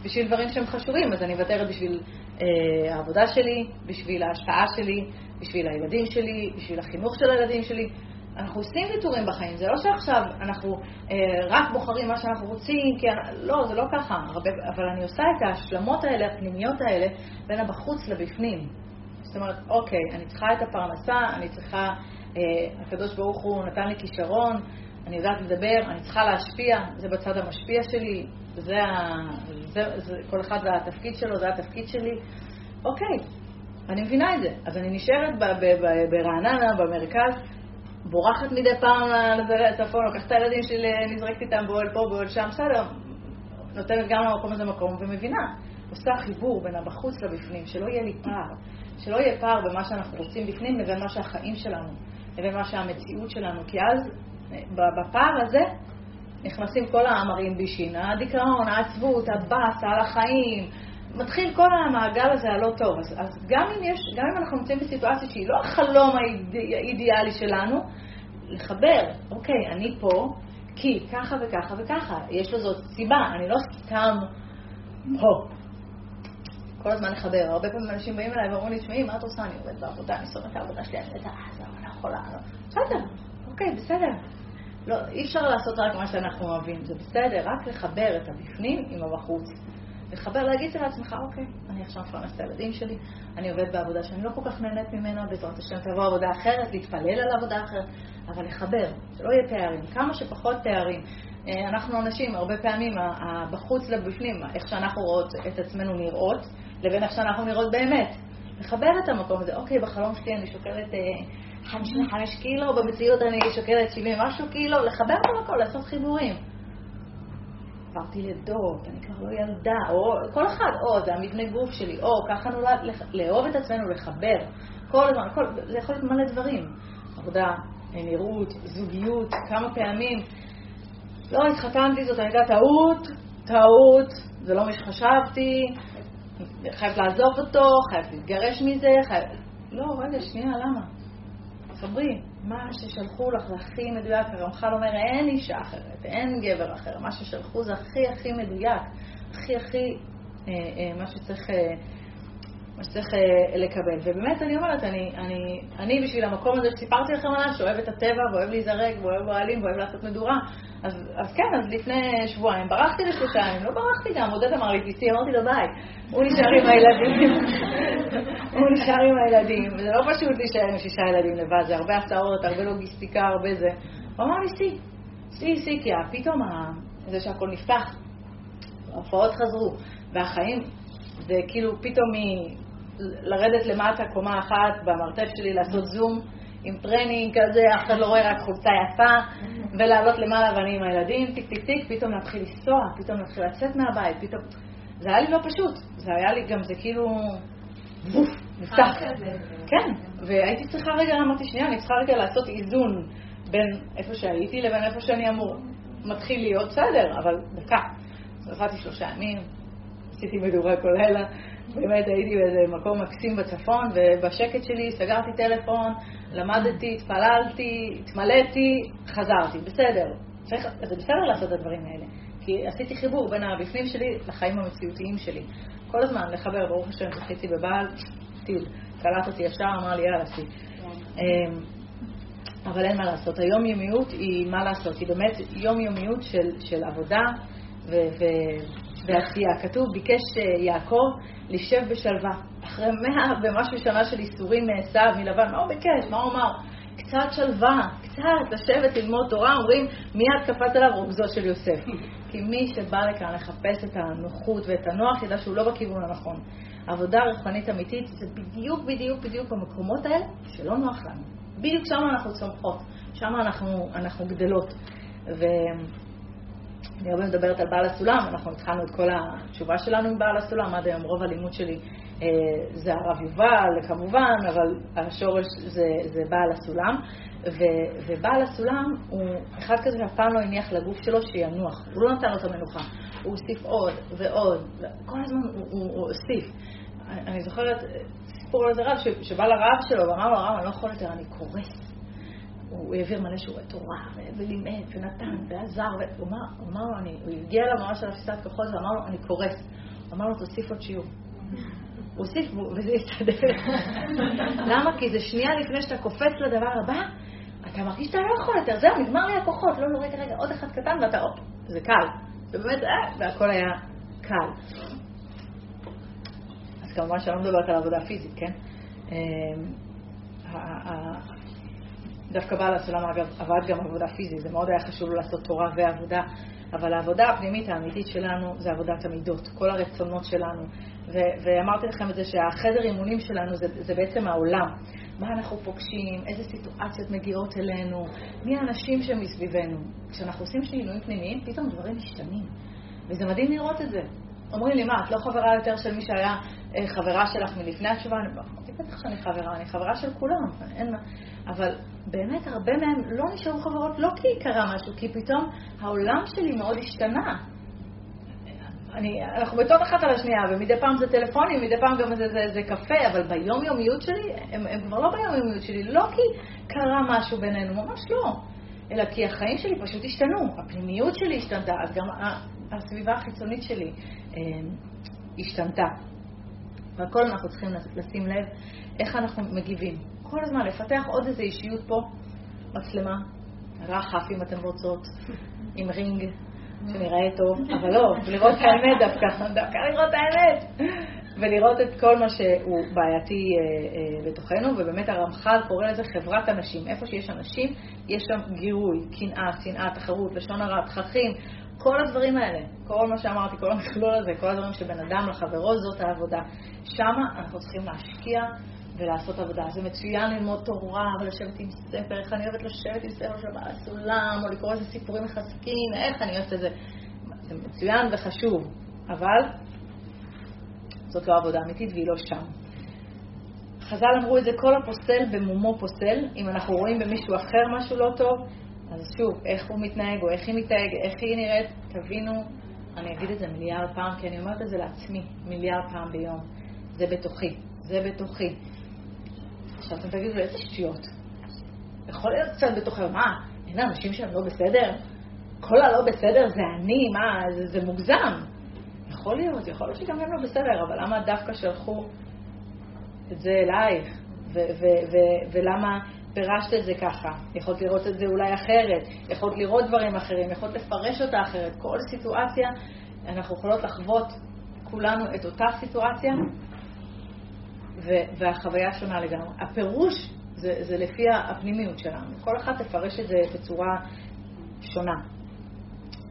בשביל דברים שהם חשובים, אז אני מוותרת בשביל אה, העבודה שלי, בשביל ההשפעה שלי, בשביל הילדים שלי, בשביל החינוך של הילדים שלי. אנחנו עושים ויתורים בחיים, זה לא שעכשיו אנחנו אה, רק בוחרים מה שאנחנו רוצים, כי לא, זה לא ככה, הרבה, אבל אני עושה את ההשלמות האלה, הפנימיות האלה, בין הבחוץ לבפנים. זאת אומרת, אוקיי, אני צריכה את הפרנסה, אני צריכה, אה, הקדוש ברוך הוא נתן לי כישרון, אני יודעת לדבר, אני צריכה להשפיע, זה בצד המשפיע שלי, זה, ה, זה, זה כל אחד והתפקיד שלו, זה התפקיד שלי. אוקיי, אני מבינה את זה. אז אני נשארת ברעננה, במרכז, בורחת מדי פעם לצפון, לוקחת את הילדים שלי, נזרקת איתם באוהל פה, באוהל שם, בסדר, נותנת גם למקום הזה מקום, ומבינה. עושה חיבור בין הבחוץ לבפנים, שלא יהיה לי פער. שלא יהיה פער במה שאנחנו רוצים בפנים לבין מה שהחיים שלנו, לבין מה שהמציאות שלנו. כי אז, בפער הזה, נכנסים כל המראים בישין, הדיכאון, העצבות, הבאס, על החיים, מתחיל כל המעגל הזה הלא טוב. אז, אז גם, אם יש, גם אם אנחנו נמצאים בסיטואציה שהיא לא החלום האידיאלי שלנו, לחבר, אוקיי, אני פה כי ככה וככה וככה, יש לזאת סיבה, אני לא סתם פה. כל הזמן לחבר. הרבה פעמים אנשים באים אליי ואומרים לי, תשמעי, מה את עושה? אני עובדת בעבודה, אני שונאת את העבודה שלי, אני יודעת, אה, אני לא יכולה. בסדר, אוקיי, בסדר. לא, אי אפשר לעשות רק מה שאנחנו אוהבים, זה בסדר, רק לחבר את הבפנים עם הבחוץ. לחבר, להגיד לעצמך, אוקיי, אני עכשיו מפרנס את הילדים שלי, אני עובד בעבודה שאני לא כל כך נהנית ממנה, בעזרת השם תבוא עבודה אחרת, להתפלל על עבודה אחרת, אבל לחבר, שלא יהיה פערים, כמה שפחות פערים. אה, אנחנו אנשים, הרבה פעמים, בחוץ לבפנים, איך שאנחנו רואות את עצמנו נראות, לבין איך שאנחנו נראות באמת. לחבר את המקום הזה, אוקיי, בחלום שלי אני שוקלת 55 אה, קילו, במציאות אני שוקלת 70 משהו קילו, לחבר את המקום, לעשות חיבורים. עברתי לידות, אני כבר לא ילדה, או כל אחד, או זה המבנה גוף שלי, או ככה נולד, לאהוב את עצמנו, לחבר, כל הזמן, כל, זה יכול להיות מלא דברים. עבודה, נראות, זוגיות, כמה פעמים. לא התחתנתי, זאת הייתה טעות, טעות, זה לא מה שחשבתי, חייבת לעזוב אותו, חייבת להתגרש מזה, חייבת... לא, רגע, שנייה, למה? חברי, מה ששלחו לך זה הכי מדויק, הרמח"ל אומר, אין אישה אחרת, אין גבר אחר, מה ששלחו זה הכי הכי מדויק, הכי הכי, אה, אה, מה שצריך, אה, מה שצריך אה, לקבל. ובאמת אני אומרת, אני, אני, אני בשביל המקום הזה שסיפרתי לכם עליו, שאוהב את הטבע, ואוהב להיזרק, ואוהב אוהלים, ואוהב לעשות מדורה, אז, אז כן, אז לפני שבועיים ברחתי לשלושה ימים, לא ברחתי גם, עודד אמר לי, תיסי, אמרתי לו ביי, הוא נשאר עם הילדים, הוא נשאר עם הילדים, וזה לא פשוט להישאר עם שישה ילדים לבד, זה הרבה הסעות, הרבה לוגיסטיקה, הרבה זה. הוא אמר לי, סי, סי, סי, כי פתאום זה שהכל נפתח, ההופעות חזרו, והחיים, זה כאילו פתאום. לרדת למטה קומה אחת במרתף שלי, לעשות זום, עם טרנינג כזה, אף אחד לא רואה רק חולצה יפה, ולעלות למעלה ואני עם הילדים, טיק טיק טיק, פתאום להתחיל לנסוע, פתאום להתחיל לצאת מהבית, פתאום... זה היה לי לא פשוט, זה היה לי גם, זה כאילו... בוף, נפתח. כן, והייתי צריכה רגע, אמרתי, שנייה, אני צריכה רגע לעשות איזון בין איפה שהייתי לבין איפה שאני אמורה. מתחיל להיות בסדר, אבל דקה. עבדתי שלושה ימים, עשיתי מדורה כל לילה, באמת הייתי באיזה מקום מקסים בצפון, ובשקט שלי סגרתי טלפון, למדתי, התפללתי, התמלאתי, חזרתי. בסדר. צריך, זה בסדר לעשות את הדברים האלה. כי עשיתי חיבור בין הבפנים שלי לחיים המציאותיים שלי. כל הזמן לחבר, ברוך השם, זכיתי בבעל, טיל. קלט אותי ישר, אמר לי, יאללה, סי. אמ, אבל אין מה לעשות. היומיומיות היא, מה לעשות, היא באמת יומיומיות של, של עבודה ו, ו, ועשייה. כתוב, ביקש אה, יעקב לשב בשלווה. אחרי מאה ומשהו שנה של איסורים מעשיו, מלבן, מה הוא ביקש? מה הוא אמר? קצת שלווה, קצת לשבת ללמוד תורה, אומרים, מיד קפץ עליו רוגזו של יוסף. כי מי שבא לכאן לחפש את הנוחות ואת הנוח, ידע שהוא לא בכיוון הנכון. עבודה רוחנית אמיתית זה בדיוק, בדיוק, בדיוק במקומות האלה שלא נוח לנו. בדיוק שם אנחנו צומחות, שם אנחנו, אנחנו גדלות. ואני הרבה מדברת על בעל הסולם, אנחנו התחלנו את כל התשובה שלנו עם בעל הסולם, עד היום רוב הלימוד שלי אה, זה הרב יובל, כמובן, אבל השורש זה, זה בעל הסולם. ו, ובעל הסולם הוא אחד כזה שאף פעם לא הניח לגוף שלו שינוח. הוא לא נתן לו את המנוחה. הוא הוסיף עוד ועוד, כל הזמן הוא, הוא, הוא הוסיף. אני זוכרת סיפור על איזה רב שבא לרב שלו ואמר לו, הרב, אני לא יכול יותר, אני קורס. הוא העביר מלא שיעורי תורה, ולימד, ונתן, ועזר, והוא אמר, לו, הוא הגיע לממש על תפיסת כוחות ואמר לו, אני קורס. אמר לו, תוסיף עוד שיעור. הוא הוסיף וזה יסתדר. למה? כי זה שנייה לפני שאתה קופץ לדבר הבא, אתה מרגיש שאתה לא יכול יותר, זהו, נגמר לי הכוחות, לא, לא, רגע, עוד אחד קטן ואתה, הופ, זה קל. ובאמת, אה, והכל היה קל. אז כמובן שאני לא מדברת על עבודה פיזית, כן? דווקא בעל הסולם, אגב, עבד גם עבודה פיזית, זה מאוד היה חשוב לו לעשות תורה ועבודה, אבל העבודה הפנימית האמיתית שלנו זה עבודת המידות, כל הרצונות שלנו. ו- ואמרתי לכם את זה שהחדר אימונים שלנו זה, זה בעצם העולם. מה אנחנו פוגשים, איזה סיטואציות מגיעות אלינו, מי האנשים שמסביבנו. כשאנחנו עושים שינויים פנימיים, פתאום דברים משתנים. וזה מדהים לראות את זה. אומרים לי, מה, את לא חברה יותר של מי שהיה אה, חברה שלך מלפני התשובה? אני בטח שאני חברה, אני חברה של כולם, אין מה. אבל באמת הרבה מהם לא נשארו חברות לא כי קרה משהו, כי פתאום העולם שלי מאוד השתנה. אני, אנחנו בטוב אחת על השנייה, ומדי פעם זה טלפונים, מדי פעם גם זה, זה, זה קפה, אבל ביומיומיות שלי, הם, הם כבר לא ביומיומיות שלי, לא כי קרה משהו בינינו, ממש לא, אלא כי החיים שלי פשוט השתנו, הפנימיות שלי השתנתה, אז גם הסביבה החיצונית שלי אה, השתנתה. והכל אנחנו צריכים לשים לב איך אנחנו מגיבים. כל הזמן לפתח עוד איזו אישיות פה, מצלמה, רחף אם אתן רוצות, עם רינג, שנראה טוב, אבל לא, לראות את האמת דווקא, דווקא לראות את האמת. ולראות את כל מה שהוא בעייתי אה, אה, בתוכנו, ובאמת הרמח"ל קורא לזה חברת אנשים. איפה שיש אנשים, יש שם גירוי, קנאה, שנאה, תחרות, לשון הרע, תככים, כל הדברים האלה, כל מה שאמרתי, כל המכלול הזה, כל הדברים שבין אדם לחברו, זאת העבודה. שם אנחנו צריכים להשקיע ולעשות עבודה. זה מצוין ללמוד תורה ולשבת עם ספר, איך אני אוהבת לשבת עם ספר בעל הסולם, או לקרוא איזה סיפורים מחזקים, איך אני אוהבת את זה. זה מצוין וחשוב, אבל זאת לא עבודה אמיתית והיא לא שם. חז"ל אמרו את זה, כל הפוסל במומו פוסל. אם אנחנו רואים במישהו אחר משהו לא טוב, אז שוב, איך הוא מתנהג או איך היא מתנהגת, איך היא נראית, תבינו, אני אגיד את זה מיליארד פעם, כי אני אומרת את זה לעצמי מיליארד פעם ביום. זה בתוכי, זה בתוכי. עכשיו אתם תגידו, איזה שטויות. יכול להיות קצת בתוכי, מה, אין אנשים שהם לא בסדר? כל הלא בסדר זה אני, מה, זה, זה מוגזם. יכול להיות, יכול להיות שגם הם לא בסדר, אבל למה דווקא שלחו את זה אלייך? ולמה פירשת את זה ככה? יכולת לראות את זה אולי אחרת, יכולת לראות דברים אחרים, יכולת לפרש אותה אחרת. כל סיטואציה, אנחנו יכולות לחוות כולנו את אותה סיטואציה, והחוויה שונה לגמרי. הפירוש זה, זה לפי הפנימיות שלנו. כל אחת תפרש את זה בצורה שונה.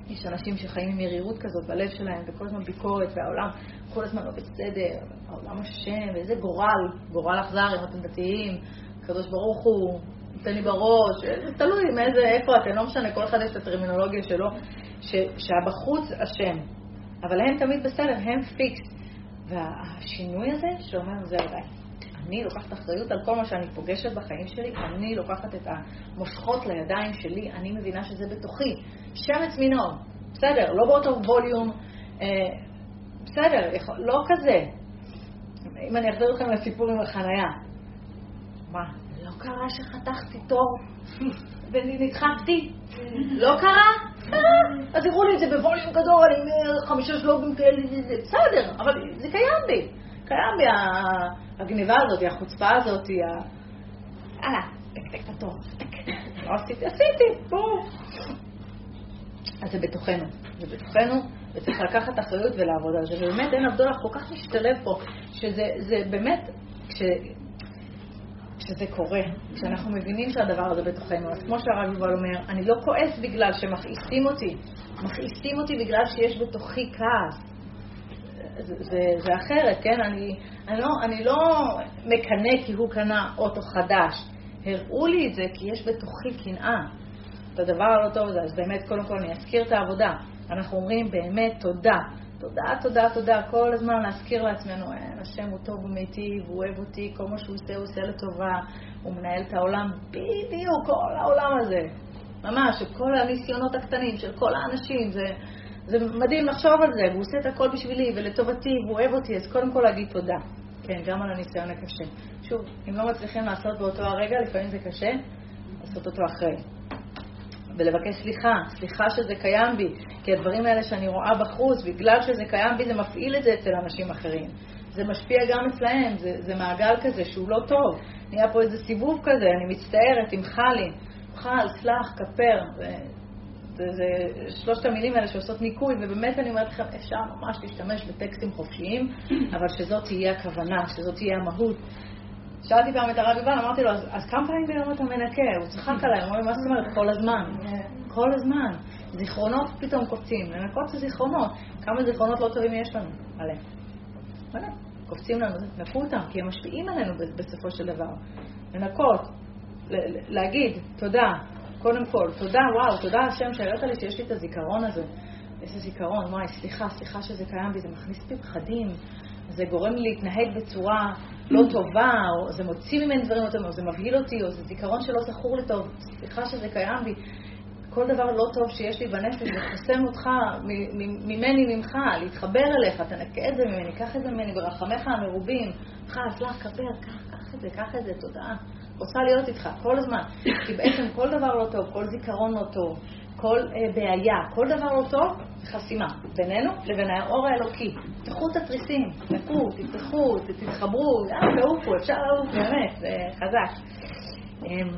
יש אנשים שחיים עם ירירות כזאת בלב שלהם, וכל הזמן ביקורת, והעולם כל הזמן לא בסדר, העולם אשם, ואיזה גורל, גורל אכזר אם אתם דתיים, הקדוש ברוך הוא נותן לי בראש, זה תלוי מאיזה, איפה אתם, לא משנה, כל אחד יש את הטרמינולוגיה שלו, ש, שהבחוץ אשם, אבל הם תמיד בסדר, הם פיקס. והשינוי הזה שאומר, זה עליי. אני לוקחת אחריות על כל מה שאני פוגשת בחיים שלי, אני לוקחת את המושכות לידיים שלי, אני מבינה שזה בתוכי. שמץ מינו, בסדר, לא באותו ווליום, אה, בסדר, יכול, לא כזה. אם אני אחזיר אתכם לסיפור עם החנייה. מה, לא קרה שחתכתי תור ונדחקתי? לא קרה? אז הראו לי את זה בווליום גדול, עם חמישה שלוגים כאלה, בסדר, אבל זה קיים בי. קיים בי הגניבה הזאת, החוצפה הזאת, יאללה, תק תק תתור, לא עשיתי, עשיתי, בואו. אז זה בתוכנו, זה בתוכנו, וצריך לקחת אחריות ולעבוד על זה. ובאמת אין הבדולח כל כך משתלב פה, שזה באמת, כש... כשזה קורה, כשאנחנו מבינים שהדבר הזה בתוכנו. אז כמו שהרב יובל אומר, אני לא כועס בגלל שמכעיסים אותי, מכעיסים אותי בגלל שיש בתוכי כעס. זה, זה, זה אחרת, כן? אני, אני, לא, אני לא מקנא כי הוא קנה אוטו חדש. הראו לי את זה כי יש בתוכי קנאה. את הדבר הלא טוב הזה. אז באמת, קודם כל אני אזכיר את העבודה. אנחנו אומרים באמת תודה. תודה, תודה, תודה, כל הזמן להזכיר לעצמנו, אין, השם הוא טוב ומיטיב, הוא אוהב אותי, כל מה שהוא עושה הוא עושה לטובה, הוא מנהל את העולם בדיוק, כל העולם הזה. ממש, כל הניסיונות הקטנים של כל האנשים, זה, זה מדהים לחשוב על זה, והוא עושה את הכל בשבילי ולטובתי, והוא אוהב אותי, אז קודם כל להגיד תודה. כן, גם על הניסיון הקשה. שוב, אם לא מצליחים לעשות באותו הרגע, לפעמים זה קשה, לעשות אותו אחרי. ולבקש סליחה, סליחה שזה קיים בי, כי הדברים האלה שאני רואה בחוץ, בגלל שזה קיים בי, זה מפעיל את זה אצל אנשים אחרים. זה משפיע גם אצלהם, זה, זה מעגל כזה שהוא לא טוב. נהיה פה איזה סיבוב כזה, אני מצטערת, תמחה לי. חל, סלח, כפר. זה, זה שלושת המילים האלה שעושות ניקוי, ובאמת אני אומרת לכם, אפשר ממש להשתמש בטקסטים חופשיים, אבל שזאת תהיה הכוונה, שזאת תהיה המהות. שאלתי פעם את הרב יובל, אמרתי לו, אז, כמה פעמים ביום אתה מנקה? הוא צחק עליי, אמר לי, מה זאת אומרת? כל הזמן. כל הזמן. זיכרונות פתאום קופצים. לנקות זה זיכרונות. כמה זיכרונות לא טובים יש לנו? מלא. מלא. קופצים לנו, נקו אותם, כי הם משפיעים עלינו בסופו של דבר. לנקות, להגיד תודה, קודם כל, תודה, וואו, תודה השם שהראית לי שיש לי את הזיכרון הזה. איזה זיכרון, וואי, סליחה, סליחה שזה קיים בי, זה מכניס בי פחדים, זה גורם לי להתנהג בצורה לא טובה, או זה מוציא ממני דברים יותר, או זה מבהיל אותי, או זה זיכרון שלא זכור לי טוב, סליחה שזה קיים בי. כל דבר לא טוב שיש לי בנפש, זה חוסם אותך ממני, ממך, להתחבר אליך, תנקה את זה ממני, קח את זה ממני ברחמך המרובים, חס, לך, כפר, קח, קח את זה, קח את זה, תודה. רוצה להיות איתך כל הזמן. כי בעצם כל דבר לא טוב, כל זיכרון לא טוב, כל אה, בעיה, כל דבר לא טוב, חסימה. בינינו לבין האור האלוקי. תפתחו את התריסים, נקו, תפתחו, תתחברו, יאללה, תעופו, אפשר לעוף, באמת, זה חזק. אמ,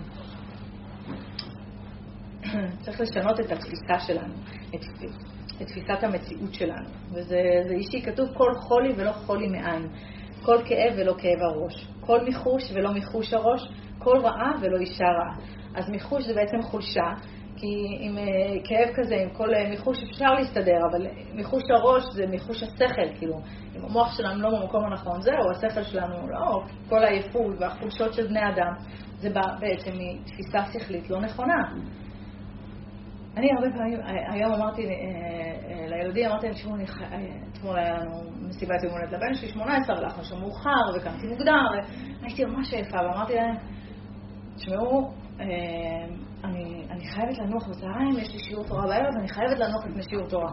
צריך לשנות את התפיסה שלנו, את, את תפיסת המציאות שלנו. וזה אישי, כתוב כל חולי ולא חולי מאין. כל כאב ולא כאב הראש. כל מיחוש ולא מיחוש הראש. כל רעה ולא אישה רעה. אז מיחוש זה בעצם חולשה, כי עם אה, כאב כזה, עם כל אה, מיחוש אפשר להסתדר, אבל מיחוש הראש זה מיחוש השכל, כאילו, אם המוח שלנו לא במקום הנכון, זהו, השכל שלנו לא, כל העייפות והחולשות של בני אדם, זה בא בעצם מתפיסה שכלית לא נכונה. אני הרבה פעמים, אה, היום אמרתי לילדים, אמרתי להם, תשמעו, אתמול היה לנו מסיבת יום הולדת לבן שלי, 18, הלכנו שם מאוחר, וקמתי מוקדם, והייתי ממש עייפה, ואמרתי להם, תשמעו, אני, אני חייבת לנוח בצהריים, יש לי שיעור תורה בערב, אני חייבת לנוח לפני שיעור תורה.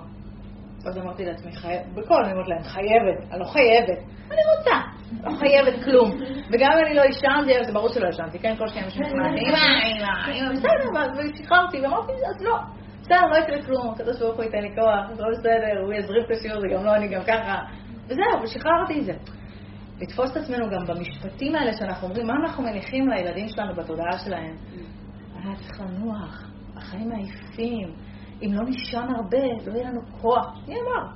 אז אמרתי לעצמי, חייבת, בקול אני אומרת להם, חייבת, אני לא חייבת, אני רוצה, לא חייבת כלום. וגם אם אני לא אשנתי, זה ברור שלא ישנתי, כן? כל שניה אמא, אמא, בסדר, ושחררתי, ואמרתי, אז לא. בסדר, לא יקרה כלום, הקדוש ברוך הוא ייתן לי כוח, זה לא בסדר, הוא יזריב את השיעור, זה גם לא אני, גם ככה. וזהו, ושחררתי את זה. לתפוס את עצמנו גם במשפטים האלה שאנחנו אומרים, מה אנחנו מניחים לילדים שלנו בתודעה שלהם. היה צריך לנוח, החיים מעיפים, אם לא נשען הרבה, לא יהיה לנו כוח. מי אמר?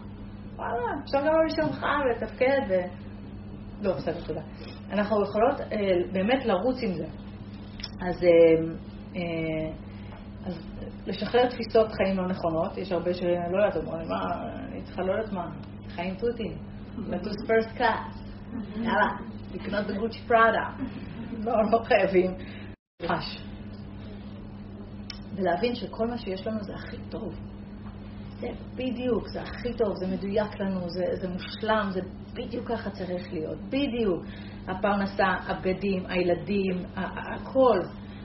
וואלה, אפשר גם לא לישון חם ולתפקד ו... לא, בסדר, תודה. אנחנו יכולות אה, באמת לרוץ עם זה. אז, אה, אה, אז לשחרר תפיסות חיים לא נכונות, יש הרבה שאני לא יודעת, אומרים, מה, אני צריכה לא יודעת מה, חיים תותים, לטוס פרסט קאס, יאללה, לקנות בגוצ'י פראדה, לא, לא חייבים. חש. ולהבין שכל מה שיש לנו זה הכי טוב. זה בדיוק, זה הכי טוב, זה מדויק לנו, זה, זה מושלם, זה בדיוק ככה צריך להיות, בדיוק. הפרנסה, הבגדים, הילדים, הכל,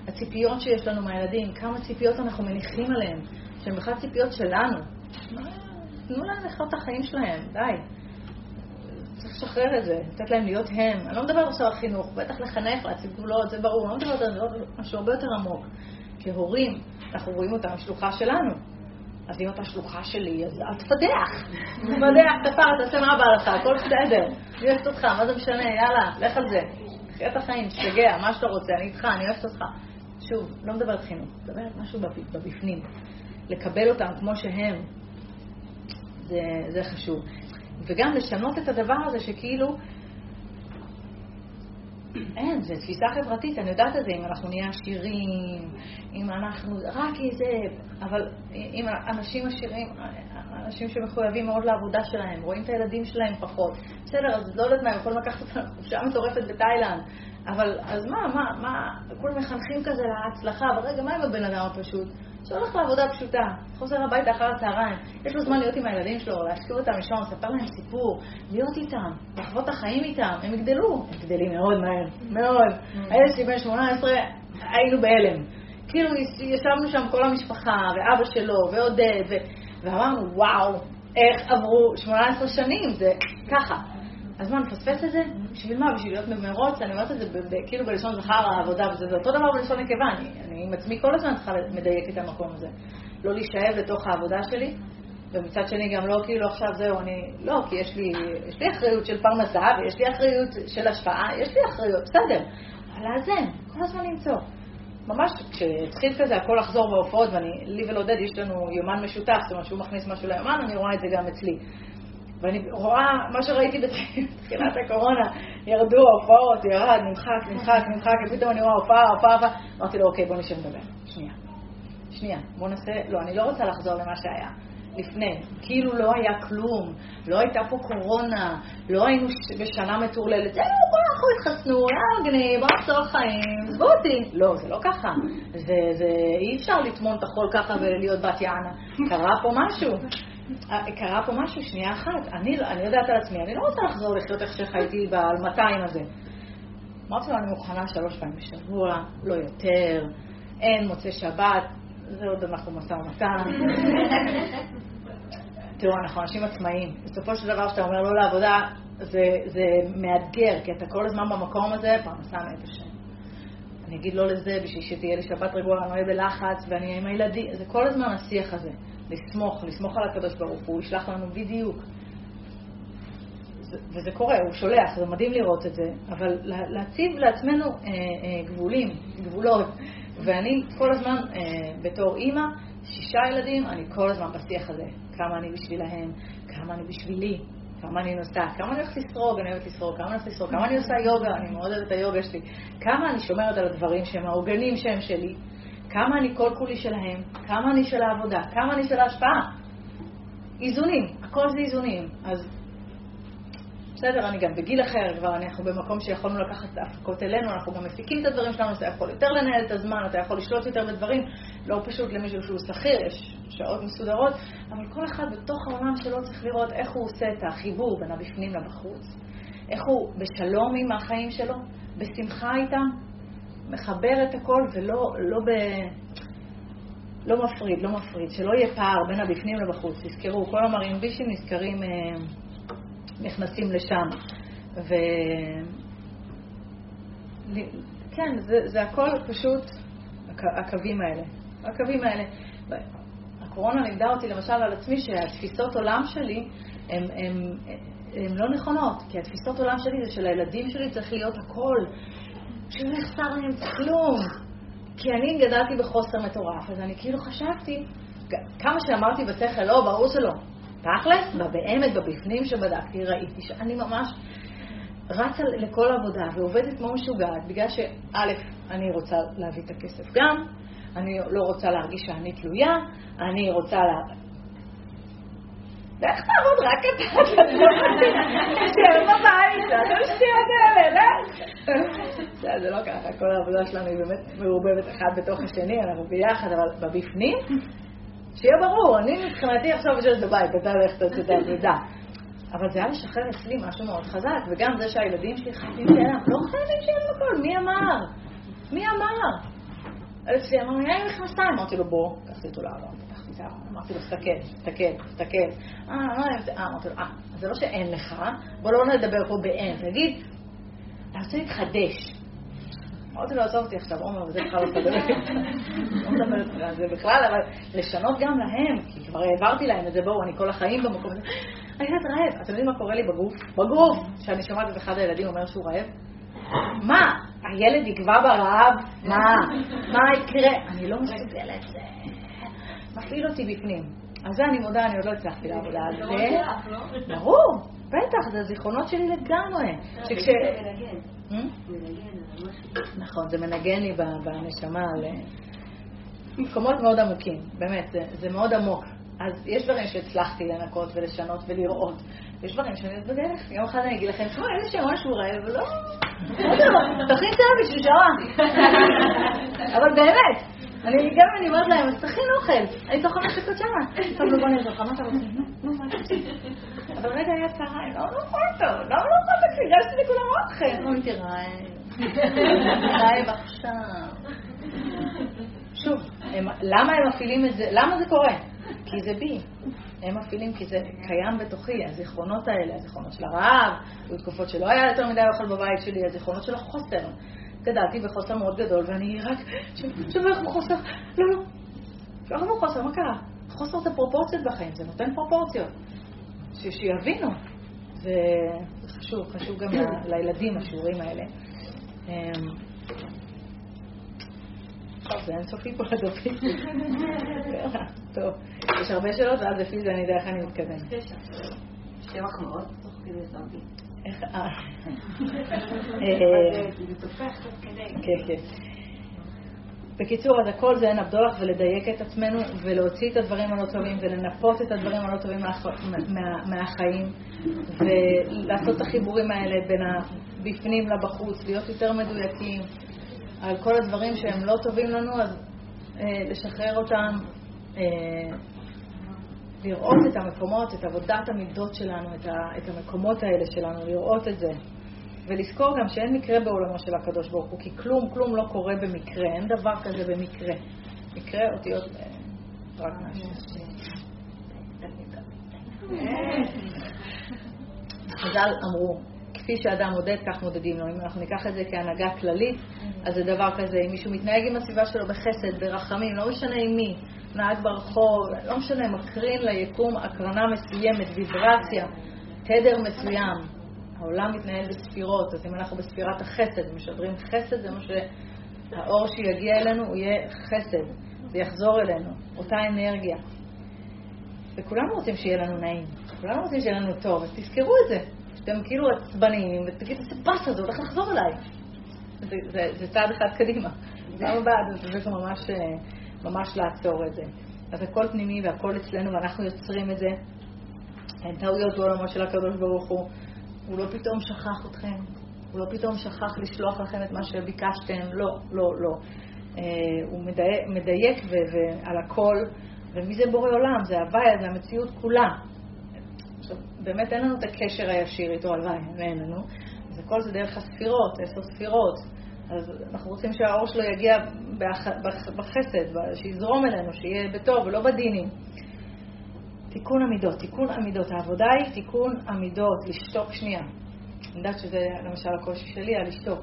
הציפיות שיש לנו מהילדים, כמה ציפיות אנחנו מניחים עליהם, שהן בכלל ציפיות שלנו. תנו להם לחיות את החיים שלהם, די. צריך לשחרר את זה, לתת להם להיות הם. אני לא מדברת על חינוך, בטח לחנך, להציב גבולות, זה ברור, אני לא מדברת על משהו הרבה יותר עמוק. כהורים, אנחנו רואים אותם שלוחה שלנו. אז אם אתה שלוחה שלי, אז אל תפדח. תפדח, תפר, תעשה מה בא לך, הכל בסדר. אני אוהבת אותך, מה זה משנה, יאללה, לך על זה. חיה את החיים, תשתגע, מה שאתה רוצה, אני איתך, אני אוהבת אותך. שוב, לא מדברת חינוך, מדברת משהו בבפנים. לקבל אותם כמו שהם, זה, זה חשוב. וגם לשנות את הדבר הזה שכאילו, אין, זו תפיסה חברתית, אני יודעת את זה, אם אנחנו נהיה עשירים, אם אנחנו, רק איזה, אבל אם אנשים עשירים, אנשים שמחויבים מאוד לעבודה שלהם, רואים את הילדים שלהם פחות, בסדר, אז לא יודעת מה, יכולים לקחת אותם לחופשה מטורפת בתאילנד, אבל אז מה, מה, מה, כולם מחנכים כזה להצלחה, אבל רגע, מה עם הבן אדם הפשוט? שהולך לעבודה פשוטה, חוזר הביתה אחר הצהריים, יש לו זמן להיות עם הילדים שלו, להשקיע אותם לישון, לספר להם סיפור, להיות איתם, לחוות את החיים איתם, הם יגדלו, הם גדלים מאוד מהר, מאוד. הילד שלי בן 18, היינו בהלם. כאילו ישבנו שם כל המשפחה, ואבא שלו, ועודד, ו... ואמרנו, וואו, איך עברו 18 שנים, זה ככה. אז מה, נפספס את זה? בשביל מה? בשביל להיות במרוץ? אני אומרת את זה כאילו בלשון זכר העבודה, וזה אותו דבר בלשון נקבה. אני, אני עם עצמי כל הזמן צריכה לדייק את המקום הזה. לא להישאב לתוך העבודה שלי, ומצד שני גם לא כאילו עכשיו זהו, אני... לא, כי יש לי, יש לי אחריות של פרנסה, ויש לי אחריות של השפעה, יש לי אחריות, בסדר. אבל לאזן, כל הזמן למצוא. ממש כשהתחיל כזה הכל לחזור בהופעות, ואני, לי ולעודד יש לנו יומן משותף, זאת אומרת שהוא מכניס משהו ליומן, אני רואה את זה גם אצלי. ואני רואה, מה שראיתי בתחילת הקורונה, ירדו ההופעות, ירד, נמחק, נמחק, נמחק, ופתאום אני רואה הופעה, הופעה, הופעה. אמרתי לו, אוקיי, בוא נשב לדבר. שנייה. שנייה, בוא נעשה, לא, אני לא רוצה לחזור למה שהיה. לפני, כאילו לא היה כלום, לא הייתה פה קורונה, לא היינו בשנה מטורללת, זהו, בוא אנחנו התחסנו, היה מגניב, בוא נחזור לחיים, עזבו אותי. לא, זה לא ככה. זה, זה, אי אפשר לטמון את החול ככה ולהיות בת יענה. קרה פה משהו. קרה פה משהו, שנייה אחת. אני, אני יודעת על עצמי, אני לא רוצה לחזור לחיות איך שחייתי ב-200 הזה. אמרתי לו, אני מוכנה שלוש פעמים בשבוע, לא יותר, אין מוצאי שבת, זה עוד אנחנו משא ומתן. תראו, אנחנו אנשים עצמאיים. בסופו של דבר, כשאתה אומר לא לעבודה, זה, זה מאתגר, כי אתה כל הזמן במקום הזה, פרנסה מאת השם. אני אגיד לא לזה בשביל שתהיה לי שבת רגועה, אני לא אהיה בלחץ, ואני עם הילדים. זה כל הזמן השיח הזה. לסמוך, לסמוך על הקדוש ברוך הוא, הוא ישלח לנו בדיוק. וזה קורה, הוא שולח, זה מדהים לראות את זה, אבל להציב לעצמנו אה, אה, גבולים, גבולות. ואני כל הזמן, אה, בתור אימא, שישה ילדים, אני כל הזמן בשיח הזה. כמה אני בשבילהם, כמה אני בשבילי, כמה אני נוסעת, כמה אני הולכת לסרוג, אני אוהבת לסרוג, כמה אני הולכת לסרוג, כמה אני עושה יוגה, אני מאוד אוהבת את היוגה שלי, כמה אני שומרת על הדברים שהם העוגנים שהם שלי, כמה אני כל כולי שלהם, כמה אני של העבודה, כמה אני של ההשפעה. איזונים, הכל זה איזונים. אז בסדר, אני גם בגיל אחר, כבר אנחנו במקום שיכולנו לקחת את ההפקות אלינו, אנחנו גם מפיקים את הדברים שלנו, אתה יכול יותר לנהל את הזמן, אתה יכול לשלוט יותר בדברים, לא פשוט למישהו שהוא שכיר, יש שעות מסודרות, אבל כל אחד בתוך העולם שלו צריך לראות איך הוא עושה את החיבור בין הבפנים לבחוץ, איך הוא בשלום עם החיים שלו, בשמחה איתם, מחבר את הכל ולא לא ב... לא מפריד, לא מפריד, שלא יהיה פער בין הבפנים לבחוץ. תזכרו, כל המראים בישים נזכרים, אה, נכנסים לשם. ו... כן, זה, זה הכל פשוט הקווים האלה. הקווים האלה. הקורונה לימדה אותי למשל על עצמי שהתפיסות עולם שלי הן לא נכונות, כי התפיסות עולם שלי זה שלילדים שלי צריך להיות הכל, שלא יחסר להם כלום. כי אני גדלתי בחוסר מטורף, אז אני כאילו חשבתי, כמה שאמרתי בשכל, לא, ברור שלא. תכלס, באמת, בבפנים שבדקתי, ראיתי שאני ממש רצה לכל עבודה ועובדת כמו משוגעת, בגלל שא', אני רוצה להביא את הכסף גם, אני לא רוצה להרגיש שאני תלויה, אני רוצה לה... לך תעבוד רק אתה, תשב בבית, זה השטויות האלה, לך. זה לא ככה, כל העבודה שלנו היא באמת מעורבבת אחד בתוך השני, אנחנו ביחד, אבל בבפנים, שיהיה ברור, אני מבחינתי עכשיו יושבת בבית, אתה הולך לעשות את העבודה. אבל זה היה לשחרר אצלי משהו מאוד חזק, וגם זה שהילדים שלי חייבים שאלה, לא חייבים לנו הכל, מי אמר? מי אמר? אצלי אמר לי, אין מכנסיים, אמרתי לו, בוא, לקחתי אותו לארון. אמרתי לו, תסתכל, תסתכל, תסתכל. אה, אה, אמרתי לו, אה, זה לא שאין לך, בוא לא נדבר פה באין, תגיד, אני רוצה להתחדש. אמרתי לו, עזוב אותי עכשיו, עומר, וזה בכלל לא מדבר לא מדברת על זה בכלל, אבל לשנות גם להם, כי כבר העברתי להם את זה, בואו, אני כל החיים במקום הזה. הילד רעב. אתם יודעים מה קורה לי בגוף? בגוף! שאני שומעת את אחד הילדים אומר שהוא רעב. מה? הילד יגבה ברעב? מה? מה יקרה? אני לא מסוגלת. מפעיל אותי בפנים. על זה אני מודה, אני עוד לא הצלחתי לעבודה על זה. ברור, בטח, זה הזיכרונות שלי לגמרי. שכש... נכון, זה מנגן לי בנשמה על מקומות מאוד עמוקים, באמת, זה מאוד עמוק. אז יש דברים שהצלחתי לנקות ולשנות ולראות. יש דברים שאני בדרך. יום אחד אני אגיד לכם, תשמעו, איזה שם משהו רעב, לא... תכין צהר בשביל שעה. אבל באמת, אני גם אני אומרת להם, אז תכין אוכל, אני חמש דקות שמה. טוב, בוא נעזור לך, מה אתה רוצה? נו, מה אתה רוצה? אבל רגע היה צהריים, לא נאכל טוב, למה לא אכלת? הגשתי לכולם אוכל. אמרתי, רעב, רעב עכשיו. שוב, למה הם מפעילים את זה? למה זה קורה? כי זה בי. הם מפעילים כי זה קיים בתוכי, הזיכרונות האלה, הזיכרונות של הרעב, היו תקופות שלא היה יותר מדי אוכל בבית שלי, הזיכרונות של החוסר. גדלתי בחוסר מאוד גדול, ואני רק שומרת בחוסר, לא, לא, לא בחוסר, מה קרה? חוסר זה פרופורציות בחיים, זה נותן פרופורציות. שיבינו. זה חשוב, חשוב גם לילדים, השיעורים האלה. אמ, זה אינסופי פה לדופי. טוב, יש הרבה שאלות, ואז לפי זה אני יודע איך אני מתקדם. שתי מחמאות תוך כדי שמתי. איך... אה. תופח תוך כדי. כן, כן. בקיצור, אז הכל זה נבדוח ולדייק את עצמנו ולהוציא את הדברים הלא טובים ולנפות את הדברים הלא טובים מה, מה, מהחיים ולעשות את החיבורים האלה בין הבפנים לבחוץ, להיות יותר מדויקים על כל הדברים שהם לא טובים לנו, אז אה, לשחרר אותם, אה, לראות את המקומות, את עבודת המידות שלנו, את, ה, את המקומות האלה שלנו, לראות את זה. ולזכור גם שאין מקרה בעולמו של הקדוש ברוך הוא, כי כלום, כלום לא קורה במקרה, אין דבר כזה במקרה. מקרה אותיות אה, רק משהו. חז"ל אמרו, כפי שאדם מודד, כך מודדים לו. אם אנחנו ניקח את זה כהנהגה כללית, אז זה דבר כזה, אם מישהו מתנהג עם הסביבה שלו בחסד, ברחמים, לא משנה עם מי, נהג ברחוב, לא משנה, מקרין ליקום הקרנה מסוימת, ויברציה, תדר מסוים. העולם מתנהל בספירות, אז אם אנחנו בספירת החסד, משדרים חסד, זה מה שהאור שיגיע אלינו הוא יהיה חסד, זה יחזור אלינו, אותה אנרגיה. וכולנו רוצים שיהיה לנו נעים, כולנו רוצים שיהיה לנו טוב, אז תזכרו את זה. שאתם כאילו עצבניים, ותגידו, איזה באסה, זה הולך לחזור אליי. זה, זה, זה צעד אחד קדימה. זה ממש, אה, ממש לעצור את זה. אז הכל פנימי והכל אצלנו, ואנחנו יוצרים את זה. אין טעויות בעולמו של הקדוש ברוך הוא. הוא לא פתאום שכח אתכם, הוא לא פתאום שכח לשלוח לכם את מה שביקשתם, לא, לא, לא. אה, הוא מדייק, מדייק ו, ועל הכל, ומי זה בורא עולם? זה הוויה, זה המציאות כולה. עכשיו, באמת אין לנו את הקשר הישיר איתו, הלוואי, אין לנו. אז הכל זה דרך הספירות, עשר ספירות. אז אנחנו רוצים שהאור שלו יגיע בח, בח, בחסד, שיזרום אלינו, שיהיה בטוב ולא בדינים. תיקון המידות, תיקון המידות. העבודה היא תיקון המידות, לשתוק שנייה. אני יודעת שזה למשל הקושי שלי, על לשתוק.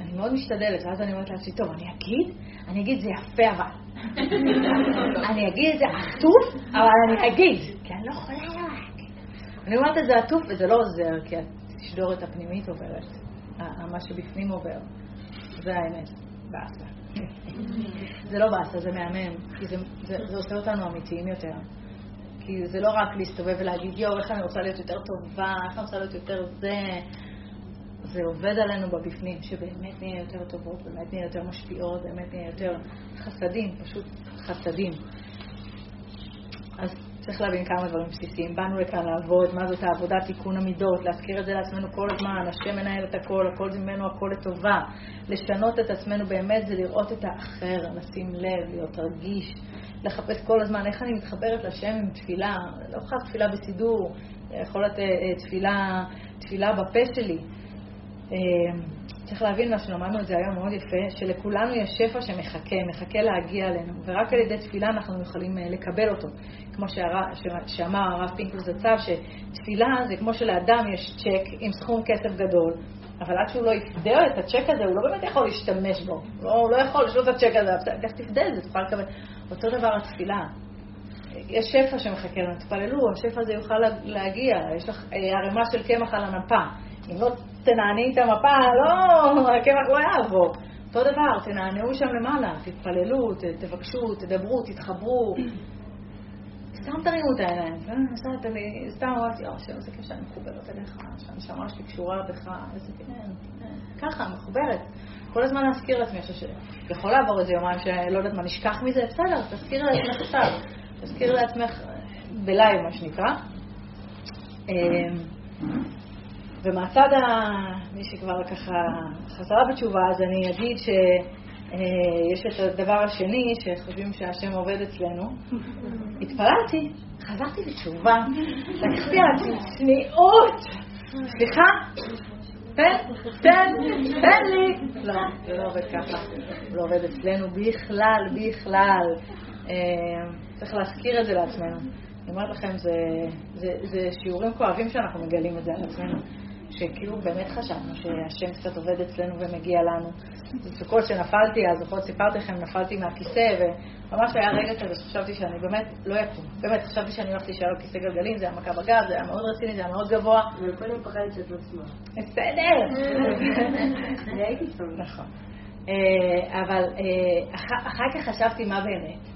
אני מאוד משתדלת, ואז אני אומרת לעצמי, טוב, אני אגיד, אני אגיד זה יפה אבל. אני אגיד את זה עטוף, אבל אני אגיד, כי אני לא יכולה רק. אני אומרת את זה עטוף וזה לא עוזר, כי התשדורת הפנימית עוברת, מה שבפנים עובר. זה האמת, באסה. זה לא באסה, זה מהמם, כי זה, זה, זה עושה אותנו אמיתיים יותר. כי זה לא רק להסתובב ולהגיד, יואו, איך אני רוצה להיות יותר טובה, איך אני רוצה להיות יותר זה. זה עובד עלינו בבפנים, שבאמת נהיה יותר טובות, באמת נהיה יותר משפיעות, באמת נהיה יותר חסדים, פשוט חסדים. אז צריך להבין כמה דברים בסיסיים. באנו לכאן לעבוד, מה זאת העבודה, תיקון המידות, להזכיר את זה לעצמנו כל הזמן, השם מנהל את הכל, הכל זה ממנו, הכל לטובה. לשנות את עצמנו באמת זה לראות את האחר, לשים לב, להיות רגיש, לחפש כל הזמן איך אני מתחברת לשם עם תפילה, לא חייב תפילה בסידור, יכול להיות אה, תפילה, תפילה בפה שלי. צריך להבין מה שלמדנו את זה היום מאוד יפה, שלכולנו יש שפע שמחכה, מחכה להגיע אלינו, ורק על ידי תפילה אנחנו יכולים אה, לקבל אותו. כמו שהר... שאמר הרב פינקל זצ"ב, שתפילה זה כמו שלאדם יש צ'ק עם סכום כסף גדול, אבל עד שהוא לא יפדה את הצ'ק הזה, הוא לא באמת יכול להשתמש בו. לא, הוא לא יכול, יש לו את הצ'ק הזה, איך תפדה את זה, תוכל לקבל. אותו דבר התפילה. יש שפע שמחכה לנו, תפללו, השפע הזה יוכל להגיע, יש לך אה, ערימה של קמח על המפה. אם לא תנעני את המפה, לא, הקמח לא יעבור. אותו דבר, תנענעו שם למעלה, תתפללו, תבקשו, תדברו, תתחברו. סתם תרימו את העיניים. סתם אמרתי, או, איזה כיף שאני מחוברת אליך, שהנשמה שלי קשורה בך, איזה כן, כן. ככה, מחוברת. כל הזמן להזכיר לעצמי, יכול לעבור איזה יומיים שלא יודעת מה, נשכח מזה, בסדר, תזכירי לעצמך עכשיו. תזכירי לעצמך בלייב, מה שנקרא. ומהצד, מי שכבר ככה חזרה בתשובה, אז אני אגיד שיש את הדבר השני, שחושבים שהשם עובד אצלנו. התפללתי, חזרתי בתשובה, לקחתי על צניעות. סליחה? תן, תן, תן לי. לא, זה לא עובד ככה. זה לא עובד אצלנו בכלל, בכלל. צריך להזכיר את זה לעצמנו. אני אומרת לכם, זה, זה, זה שיעורים כואבים שאנחנו מגלים את זה על עצמנו. שכאילו באמת חשבנו שהשם קצת עובד אצלנו ומגיע לנו. בסוכות שנפלתי, אז זוכרות סיפרתי לכם, נפלתי מהכיסא, וממש היה רגע כזה שחשבתי שאני באמת לא אקום. באמת, חשבתי שאני הולכת להישאר על כיסא גלגלים, זה היה מכה בגב, זה היה מאוד רציני, זה היה מאוד גבוה. וקודם פחדת שאת לא צמאה. בסדר. אני הייתי שם. נכון. אה, אבל אה, אחר כך חשבתי מה באמת.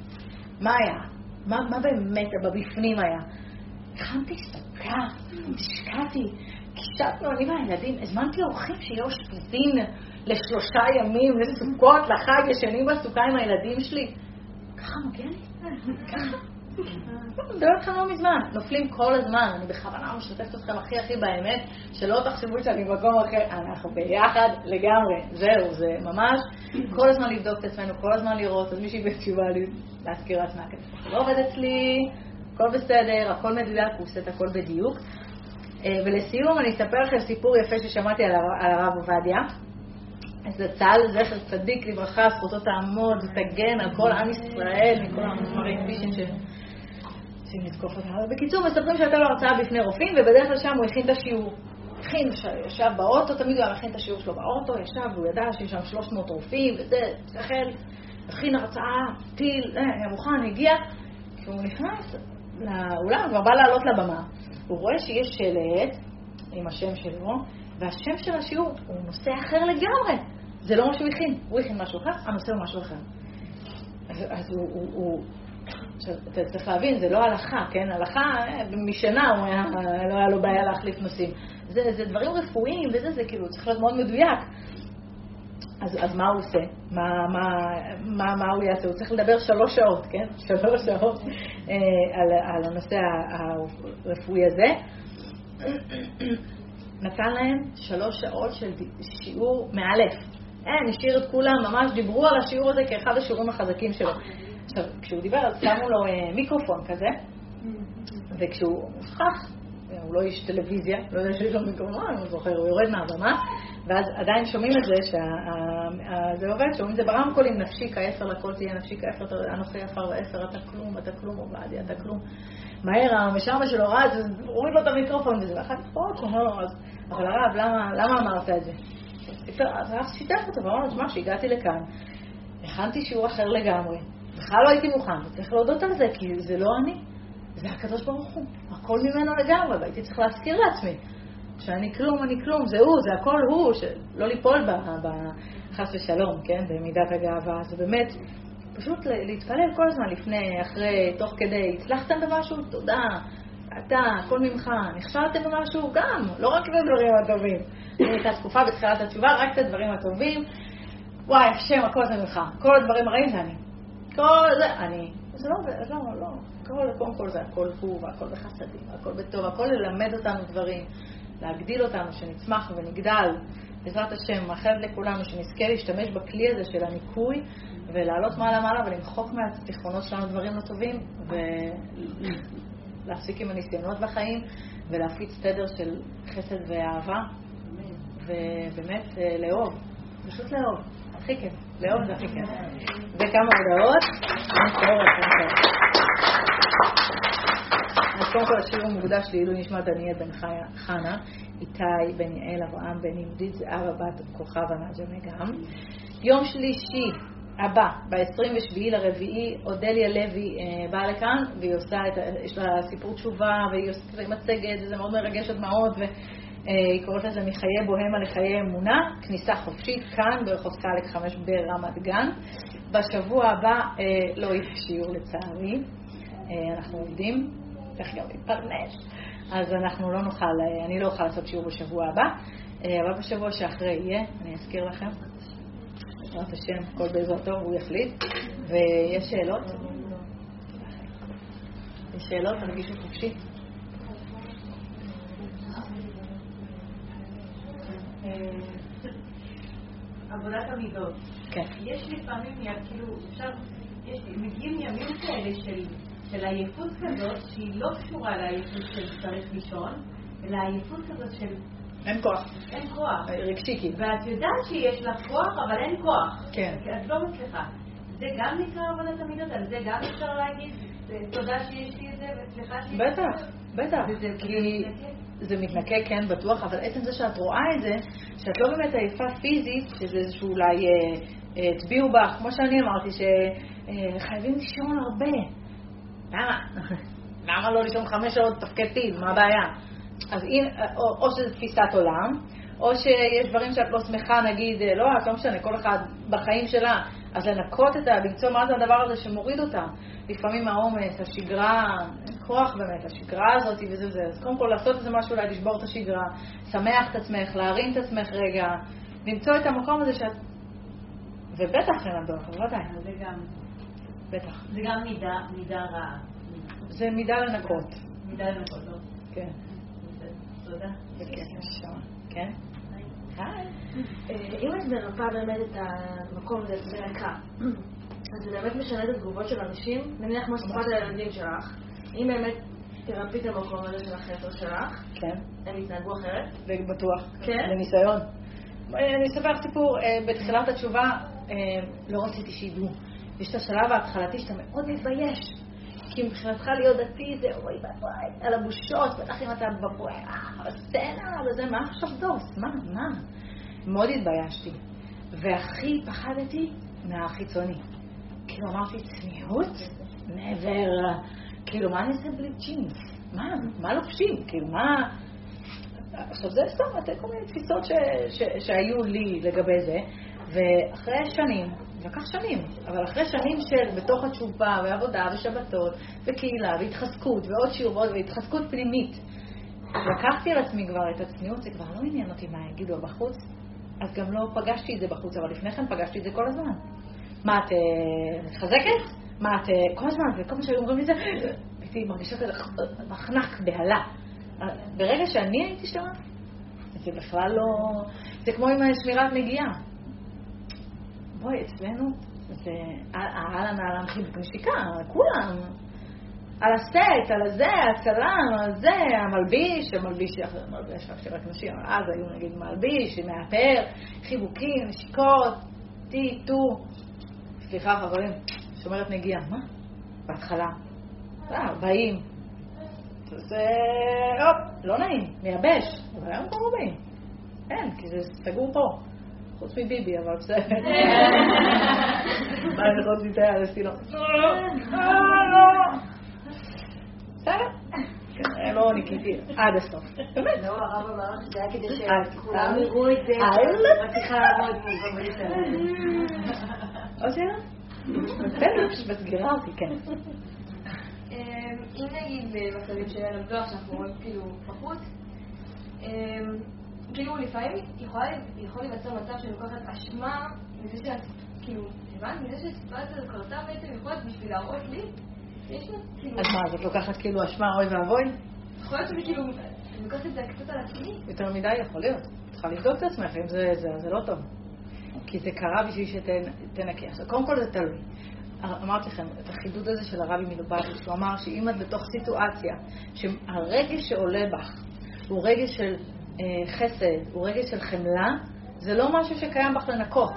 מה היה? מה באמת בבפנים היה? סוכר. משוקע, השקעתי, קישטנו, אני והילדים, הזמנתי אורחים שיהיו אושפזין לשלושה ימים, לסוכות, לחג, ישנים בסוכה עם הילדים שלי. ככה מגיע לי? ככה? איתכם לא מזמן, נופלים כל הזמן, אני בכוונה משתפת אתכם הכי הכי באמת, שלא תחשבו שאני במקום אחר, אנחנו ביחד לגמרי, זהו, זה ממש כל הזמן לבדוק את עצמנו, כל הזמן לראות, אז מישהי בתשובה לי להזכיר לעצמה, זה לא עובד אצלי, הכל בסדר, הכל מדויק, הוא עושה את הכל בדיוק. אה, ולסיום אני אספר לכם סיפור יפה ששמעתי על הרב עובדיה. אז צה"ל זכר צדיק לברכה, זכותו תעמוד ותגן על כל עם ישראל מכל המספרים בישן ש... אותה. אבל בקיצור, מספרים שהייתה לו הרצאה בפני רופאים, ובדרך כלל שם הוא הכין את השיעור. הכין, ישב באוטו, תמיד הוא היה מכין את השיעור שלו באוטו, ישב, והוא ידע שיש שם 300 רופאים, וזה, שכל, הכין הרצאה, טיל, אה, היה מוכן, הגיע. כשהוא נכנס לאולם, כבר בא לעלות לבמה, הוא רואה שיש שלט עם השם שלו, והשם של השיעור הוא נושא אחר לגמרי. זה לא מה שהוא הכין, הוא הכין משהו אחר, הנושא הוא משהו אחר. אז, אז הוא, הוא, הוא עכשיו, אתה צריך להבין, זה לא הלכה, כן? הלכה, אה, משנה הוא היה, לא היה לו בעיה להחליף נושאים. זה, זה דברים רפואיים וזה, זה כאילו, צריך להיות מאוד מדויק. אז, אז מה הוא עושה? מה, מה, מה, מה הוא יעשה? הוא צריך לדבר שלוש שעות, כן? שלוש שעות אה, על, על הנושא הרפואי הזה. נתן להם שלוש שעות של שיעור מאלף. אין, השאיר את כולם, ממש דיברו על השיעור הזה כאחד השיעורים החזקים שלו. עכשיו, כשהוא דיבר, אז שמו לו אה, מיקרופון כזה, וכשהוא מופחח, הוא לא איש טלוויזיה, לא יודע שיש לו מיקרופון, אני לא זוכר, הוא יורד מהבמה, ואז עדיין שומעים את זה, שזה עובד, שומעים את זה ברמקולים, נפשי כאפר לכל תהיה נפשי כאפר, אנוכי עפר ואפר, אתה כלום, אתה כלום, עובדיה, אתה כלום. מהר, המשרמה שלו רץ, הוריד לו את המיקרופון וזה, ואחר כך פה, הוא אומר לו, אבל הרב, למה אמרת את זה? אז הרב שיתף אותו, ואמר לו, תשמע, כשהגעתי לכאן, הכנתי שיעור אחר לגמרי. בכלל לא הייתי מוכן, צריך להודות על זה, כי זה לא אני, זה הקדוש ברוך הוא, הכל ממנו לגמרי, והייתי צריך להזכיר לעצמי שאני כלום, אני כלום, זה הוא, זה הכל הוא, שלא ליפול ב, ב, חס ושלום, כן, במידת הגאווה, זה באמת פשוט להתפלל כל הזמן לפני, אחרי, תוך כדי, הצלחתם במשהו? תודה. אתה, הכל ממך, נכשלתם במשהו? גם, לא רק את הדברים הטובים. הייתה תקופה בתחילת התשובה, רק את הדברים הטובים. וואי, השם, הכל זה ממך. כל הדברים הרעים זה אני. כל זה, אני. זה לא, זה לא, לא. קודם כל זה הכל הוא, והכל בחסדים, והכל בטוב, הכל ללמד אותנו דברים, להגדיל אותנו, שנצמח ונגדל. בעזרת השם, מאחלת לכולנו שנזכה להשתמש בכלי הזה של הניקוי ולעלות מעלה-מעלה ולמחוק מהזיכרונות שלנו דברים לא טובים ולהפסיק עם הניסיונות בחיים ולהפיץ תדר של חסד ואהבה ובאמת אה, לאהוב, פשוט לאהוב, הכי כיף, לאהוב זה הכי כיף. וכמה הודעות. קודם כל השיר מוקדש לעילוי נשמת דניאל בן חנה, איתי בן יעל, אברהם בן יהודית, זהבה בת כוכב הנג'מה גם. יום שלישי הבא, ב-27 לרביעי, אודליה לוי אה, באה לכאן, והיא עושה את, יש לה סיפור תשובה, והיא עושה מצגת, וזה מאוד מרגש עד מאוד, והיא קוראת לזה מחיי בוהמה לחיי אמונה, כניסה חופשית כאן ברחוב סקאלק 5 ברמת גן. בשבוע הבא אה, לא יהיה שיעור לצערי, אה, אנחנו עובדים, צריך גם להתפרנס, אז אנחנו לא נוכל, אה, אני לא אוכל לעשות שיעור בשבוע הבא, אה, אבל בשבוע שאחרי יהיה, אני אזכיר לכם. בעזרת השם, הכל בעזרתו, הוא יחליט. ויש שאלות? יש שאלות? תרגישו חופשי. עבודת המידות. כן. יש לפעמים, כאילו, עכשיו, מגיעים ימים כאלה של, של עייפות כזאת, שהיא לא קשורה לעייפות של צריך לישון, אלא עייפות כזאת של אין כוח. אין כוח. רגשי כאילו. ואת יודעת שיש לך כוח, אבל אין כוח. כן. כי את לא מצליחה. זה גם נקרא עבודת המידות, על זה גם אפשר להגיד, תודה שיש לי את זה, וסליחה שיש לי את זה. בטח, בטח. כי זה מתנקה, כן, בטוח, אבל עצם זה שאת רואה את זה, שאת לא באמת עייפה פיזית, שזה איזשהו אולי הצביעו אה, בך, כמו שאני אמרתי, שחייבים לישון הרבה. למה? למה לא לישון חמש שעות תפקד טיב? מה הבעיה? אז אם, או, או שזו תפיסת עולם, או שיש דברים שאת לא שמחה, נגיד, לא, את לא משנה, כל אחד בחיים שלה, אז לנקות את ה... למצוא מה זה הדבר הזה שמוריד אותה. לפעמים העומס, השגרה, כוח באמת, השגרה הזאת וזה וזה. אז קודם כל לעשות איזה משהו, אולי לשבור את השגרה, שמח את עצמך, להרים את עצמך רגע, למצוא את המקום הזה שאת... ובטח אין הדוח, בוודאי. זה גם, בטח. זה גם מידה, מידה רעה. זה מידה לנקות. מידה לנקות, לא? כן. תודה. כן? היי. אה, אם את מרפאה באמת את המקום הזה, את מרקה, אז זה באמת משנה את התגובות של אנשים, נניח כמו שסיפרת לילדים שלך, אם באמת תרפי את המקום הזה של החסר שלך, כן. הם יתנהגו אחרת? בטוח. כן? לניסיון. אני אספר לך סיפור, אה, בתחילת התשובה אה, לא רציתי שידעו. יש את השלב ההתחלתי שאתה מאוד מתבייש. כי מבחינתך להיות דתי זה אוי ואבוי, על הבושות, בטח אם אתה בבואה, בסצנה, וזה, מה עכשיו דוס? מה, מה? מאוד התביישתי. והכי פחדתי מהחיצוני. כאילו אמרתי, צניעות? never. כאילו, מה אני אעשה בלי ג'ינס? מה? מה לובשים? כאילו, מה... עכשיו זה סתם, כל מיני תפיסות שהיו לי לגבי זה, ואחרי שנים, לקח שנים, אבל אחרי שנים של בתוך התשובה ועבודה ושבתות וקהילה והתחזקות ועוד שיעור והתחזקות פנימית, לקחתי על עצמי כבר את הצניעות, זה כבר לא עניין אותי מה יגידו בחוץ, אז גם לא פגשתי את זה בחוץ, אבל לפני כן פגשתי את זה כל הזמן. מה, את אה, מתחזקת? מה, את אה, כל הזמן, וכל מה שהיו אומרים לי זה, הייתי מרגישה כזה מחנק, בהלה. ברגע שאני הייתי שם, זה בכלל לא... זה כמו עם שמירת נגיעה. בואי, אצלנו זה אהלן אהלן חיבוק נשיקה, כולם. על הסט, על הזה, הצלם, על זה, המלביש, המלביש, המלביש רק של רק נשים, אז היו נגיד מלביש, מאפר, חיבוקים, נשיקות, טי, טו. סליחה חברים, שומרת נגיעה. מה? בהתחלה. אה, באים, זה, הופ, לא נעים, מייבש, אבל היום כבר לא באים. אין, כי זה סגור פה. חוץ מביבי, אבל בסדר. מה אני יכול לתת על הסילון? בסדר. לא ניקיתי עד הסוף. באמת. לא, הרב אמר שזה היה כדי אה, שכולם יראו את זה, אה, צריכה לעבוד בבריטה. עוד שאלה? בסדר, פשוט מסגירה אותי, כן. אם נגיד במצבים של ערב דוח שאנחנו רואים כאילו בחוץ, כאילו לפעמים יכול להיווצר מצב שאני לוקחת אשמה מזה שאת, כאילו, הבנת? מזה שהסיטואציה הזו קרתה בעצם יכול להיות בשביל להראות לי יש כאילו... אז מה, אז את לוקחת כאילו אשמה אוי ואבוי? יכול להיות שזה כאילו, לוקחת את זה קצת על עצמי. יותר מדי יכול להיות. צריכה לבדוק את עצמך, אם זה, זה, זה לא טוב. כי זה קרה בשביל שתנקי. עכשיו, קודם כל זה תלוי. אמרתי לכם, את החידוד הזה של הרבי מלובביץ', הוא אמר שאם את בתוך סיטואציה שהרגש שעולה בך הוא רגש של חסד, הוא רגש של חמלה, זה לא משהו שקיים בך לנקות.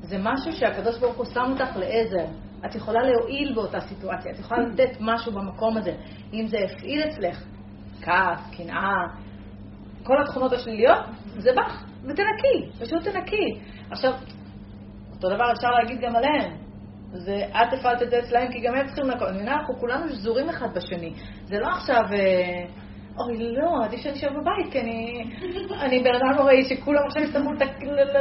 זה משהו שהקדוש ברוך הוא שם אותך לעזר. את יכולה להועיל באותה סיטואציה, את יכולה לתת משהו במקום הזה. אם זה הפעיל אצלך, כעס, קנאה, כל התכונות השליליות, זה בך, ותנקי, פשוט תנקי. עכשיו, אותו דבר אפשר להגיד גם עליהם. זה את הפעלת את זה אצלהם, כי גם הם צריכים לנקות. אנחנו כולנו שזורים אחד בשני. זה לא עכשיו, אה, אוי, לא, עדיף שאני אשאר בבית, כי אני, אני בן אדם נוראי, שכולם עכשיו יצטרכו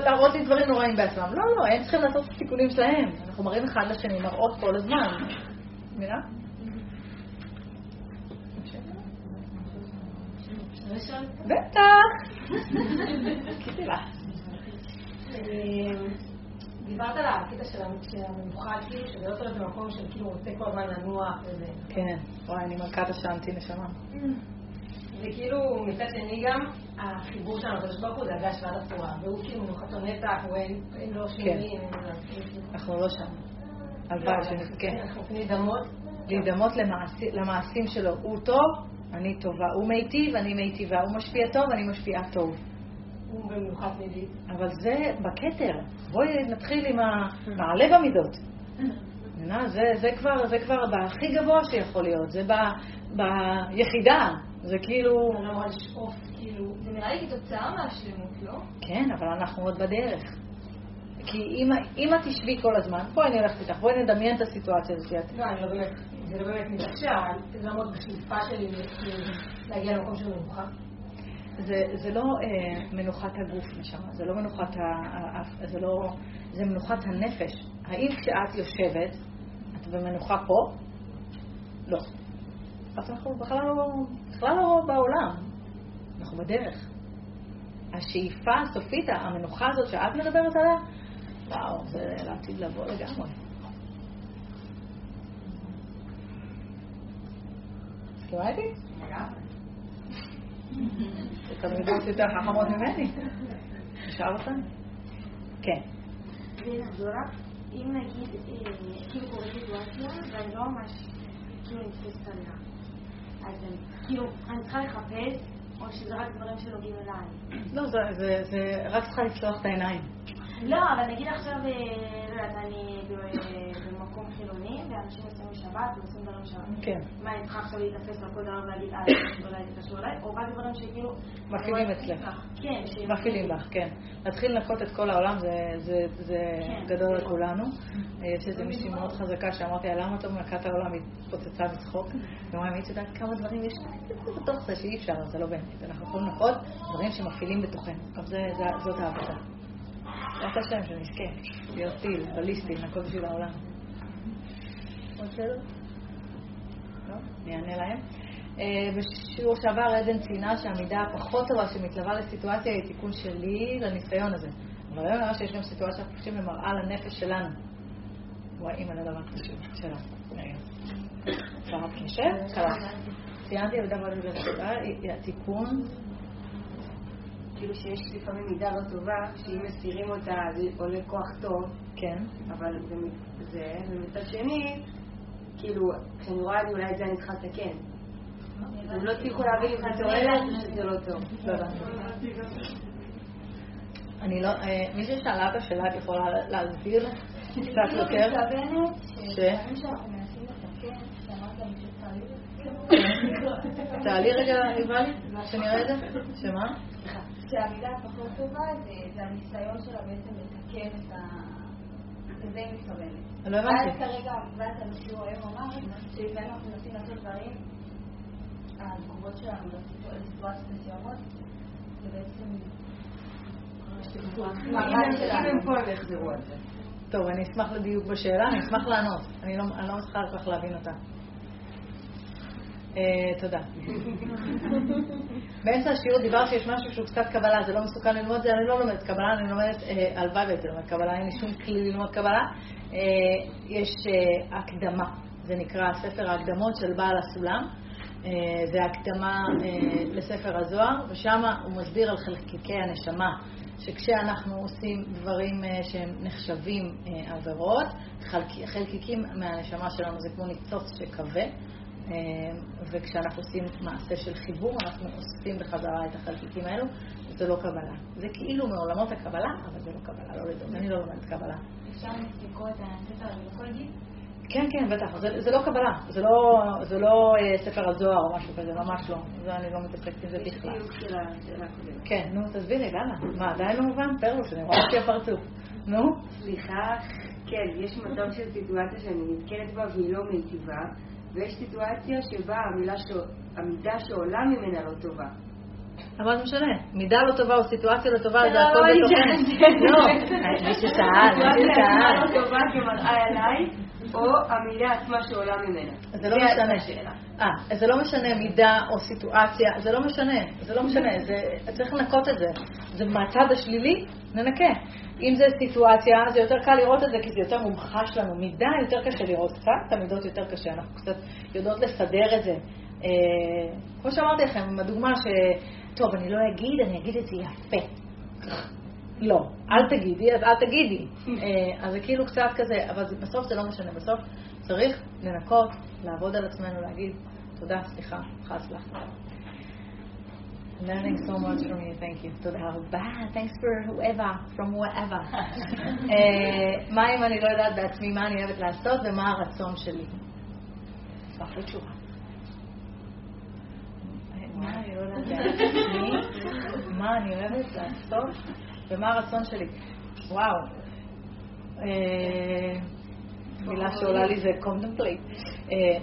להראות לי דברים נוראים בעצמם. לא, לא, הם צריכים לעשות את התיקונים שלהם. אנחנו מראים אחד לשני מראות כל הזמן. מבינה? בטח. דיברת על הקטע של המנוחה, כאילו, שזה לא צריך במקום של כאילו רוצה כל הזמן לנוח וזה. כן, וואי, אני מלכת השענתי נשמה. וכאילו, מצד שני גם, החיבור שלנו לקדוש ברוך הוא זה הגש ועד התורה, והוא כאילו מנוחתו נצח, הוא אין לו שינויים. אנחנו לא שם. הלוואי שנזכה. אנחנו צריכים להידמות. להידמות למעשים שלו. הוא טוב, אני טובה. הוא מיטיב, אני מיטיבה. הוא משפיע טוב, אני משפיעה טוב. הוא במיוחד תמידית. אבל זה בכתר. בואי נתחיל עם המעלה במידות. זה, זה, כבר, זה בהכי גבוה שיכול להיות, זה ביחידה, זה כאילו... זה לא לשאוף, כאילו, זה נראה לי כתוצאה מהשלמות, לא? כן, אבל אנחנו עוד בדרך. כי אם, אם את תשבי כל הזמן, בואי אני הולכת איתך, בואי נדמיין את הסיטואציה הזאת. לא, אני לא באמת, זה לא באמת מתאפשר, זה לעמוד בשאיפה שלי להגיע למקום של מנוחה. זה, זה לא אה, מנוחת הגוף, נשמה, זה לא מנוחת האף, זה לא, זה מנוחת הנפש. האם כשאת יושבת, את במנוחה פה? לא. אז אנחנו בכלל לא, בכלל לא בעולם, אנחנו בדרך. השאיפה הסופית, המנוחה הזאת שאת מדברת עליה, וואו, זה לעתיד לבוא לגמרי. מסכימה איתי? אתן יודעות יותר חכמות ממני. נשאר לכם? כן. אם נגיד, כאילו קורית סיטואציה, ואני לא ממש, כאילו נתפסת עליה. אז כאילו, אני צריכה לחפש, או שזה רק דברים שנוגעים אליי? לא, זה רק צריכה לפתוח את העיניים. לא, אבל נגיד עכשיו, לא יודעת, אני במקום חילוני, ואנשים עושים שבת ועושים דברים שבת. כן. מה, אני צריכה עכשיו להתאפס על כל דבר ולהגיד, אה, אולי זה קשור אליי, או רק דברים שכאילו... מפעילים אצלך. כן. מפעילים בך, כן. להתחיל לנקות את כל העולם זה כן. גדול לכולנו. יש איזה מישהי מאוד חזקה שאמרתי למה אתה מנקת העולם? היא התפוצצה בצחוק. היא אמרה, את יודעת כמה דברים יש בתוך זה שאי אפשר, זה לא באמת. אנחנו יכולים לנקות דברים שמפעילים בתוכנו. גם זאת העבודה. רק השם שנזכה להיות טיל, בליסטי, לנקות בשביל העולם. לא? אני אענה להם. אה, בשיעור שעבר עדן ציינה שהמידה הפחות טובה שמתלווה לסיטואציה היא תיקון שלי לניסיון הזה. אבל היום נראה שיש גם סיטואציה שאנחנו חושבים למראה לנפש שלנו. וואי, אימא לדבר חשוב, שלה. אפשר רק נשב? קלה. ציינתי לדבר הזה. התיקון כאילו שיש לפעמים מידה לא טובה, שאם מסירים אותה זה עולה כוח טוב. כן. אבל זה, ומצד שני, כאילו, כשאני רואה את זה, אולי את זה אני צריכה לתקן. הם לא הצליחו להבין אם תועלת או שזה לא טוב. אני לא, אה, מי ששאלה את השאלה, את יכולה להסביר קצת יותר? ש... תעלי רגע, יובל, שנראה את זה. שמה? שהמילה הפחות טובה זה הניסיון שלה בעצם לתקן את ה... לזה היא מתכוונת. לא הבנתי. ואז כרגע, ואז השיעור היום אמר שלפעמים אנחנו מנסים לעשות דברים, התגובות שלנו לסיטואציות מסוימות, זה בעצם... טוב, אני אשמח לדיוק בשאלה, אני אשמח לענות. אני לא מצליחה כל כך להבין אותה. אה, תודה. באמצע השיעור דיברתי שיש משהו שהוא קצת קבלה, זה לא מסוכן ללמוד זה, אני לא לומדת קבלה, אני לומדת, אה, הלוואי והייתי לומדת קבלה, אין לי שום כלי ללמוד קבלה. אה, יש הקדמה, זה נקרא ספר ההקדמות של בעל הסולם. זה הקדמה לספר הזוהר, ושם הוא מסביר על חלקיקי הנשמה, שכשאנחנו עושים דברים שהם נחשבים עבירות, חלקיקים מהנשמה שלנו זה כמו ניצוץ שכבה. אה, וכשאנחנו עושים מעשה של חיבור, אנחנו אוספים בחזרה את החלקיקים האלו, זה לא קבלה. זה כאילו מעולמות הקבלה, אבל זה לא קבלה, לא לדעת, אני לא לומדת קבלה. אפשר לקרוא את הספר הגלוקולוגי? כן, כן, בטח. זה, זה לא קבלה, זה לא, זה לא אה, ספר הזוהר או משהו כזה, ממש לא. זה אני לא מתעסקת עם זה בכלל. כן, נו, תסבירי, למה? מה, עדיין לא מובן? פרלוס, אני רואה אותי הפרצוף. נו? סליחה, כן, יש מצב של סיטואציה שאני נתקלת בה והיא לא מיטיבה. ויש סיטואציה שבה המילה ש... המידה שעולה ממנה לא טובה. אבל זה משנה, מידה לא טובה או סיטואציה לא טובה, זה הכל בתוכנו. לא, מי ששאל, מי ששאל. לא טובה כמראה אליי, או המילה עצמה שעולה ממנה. זה לא משנה. אה, זה לא משנה מידה או סיטואציה, זה לא משנה, זה לא משנה, צריך לנקות את זה. זה מהצד השלילי, ננקה. אם זה סיטואציה, זה יותר קל לראות את זה כי זה יותר מומחש לנו. מידה יותר קשה לראות קצת, המידות יותר קשה, אנחנו קצת יודעות לסדר את זה. אה, כמו שאמרתי לכם, הדוגמה ש... טוב, אני לא אגיד, אני אגיד את זה יפה. לא, אל תגידי, אז אל תגידי. אה, אז זה כאילו קצת כזה, אבל בסוף זה לא משנה. בסוף צריך לנקות, לעבוד על עצמנו, להגיד תודה, סליחה, חס לך. Learning so much from you, thank you. תודה רבה, thanks for whoever, from whatever. מה אם אני לא יודעת בעצמי מה אני אוהבת לעשות ומה הרצון שלי? אשמח לתשובה. מה אני לא יודעת בעצמי, מה אני אוהבת לעשות ומה הרצון שלי. וואו. מילה שעולה לי זה contemplate.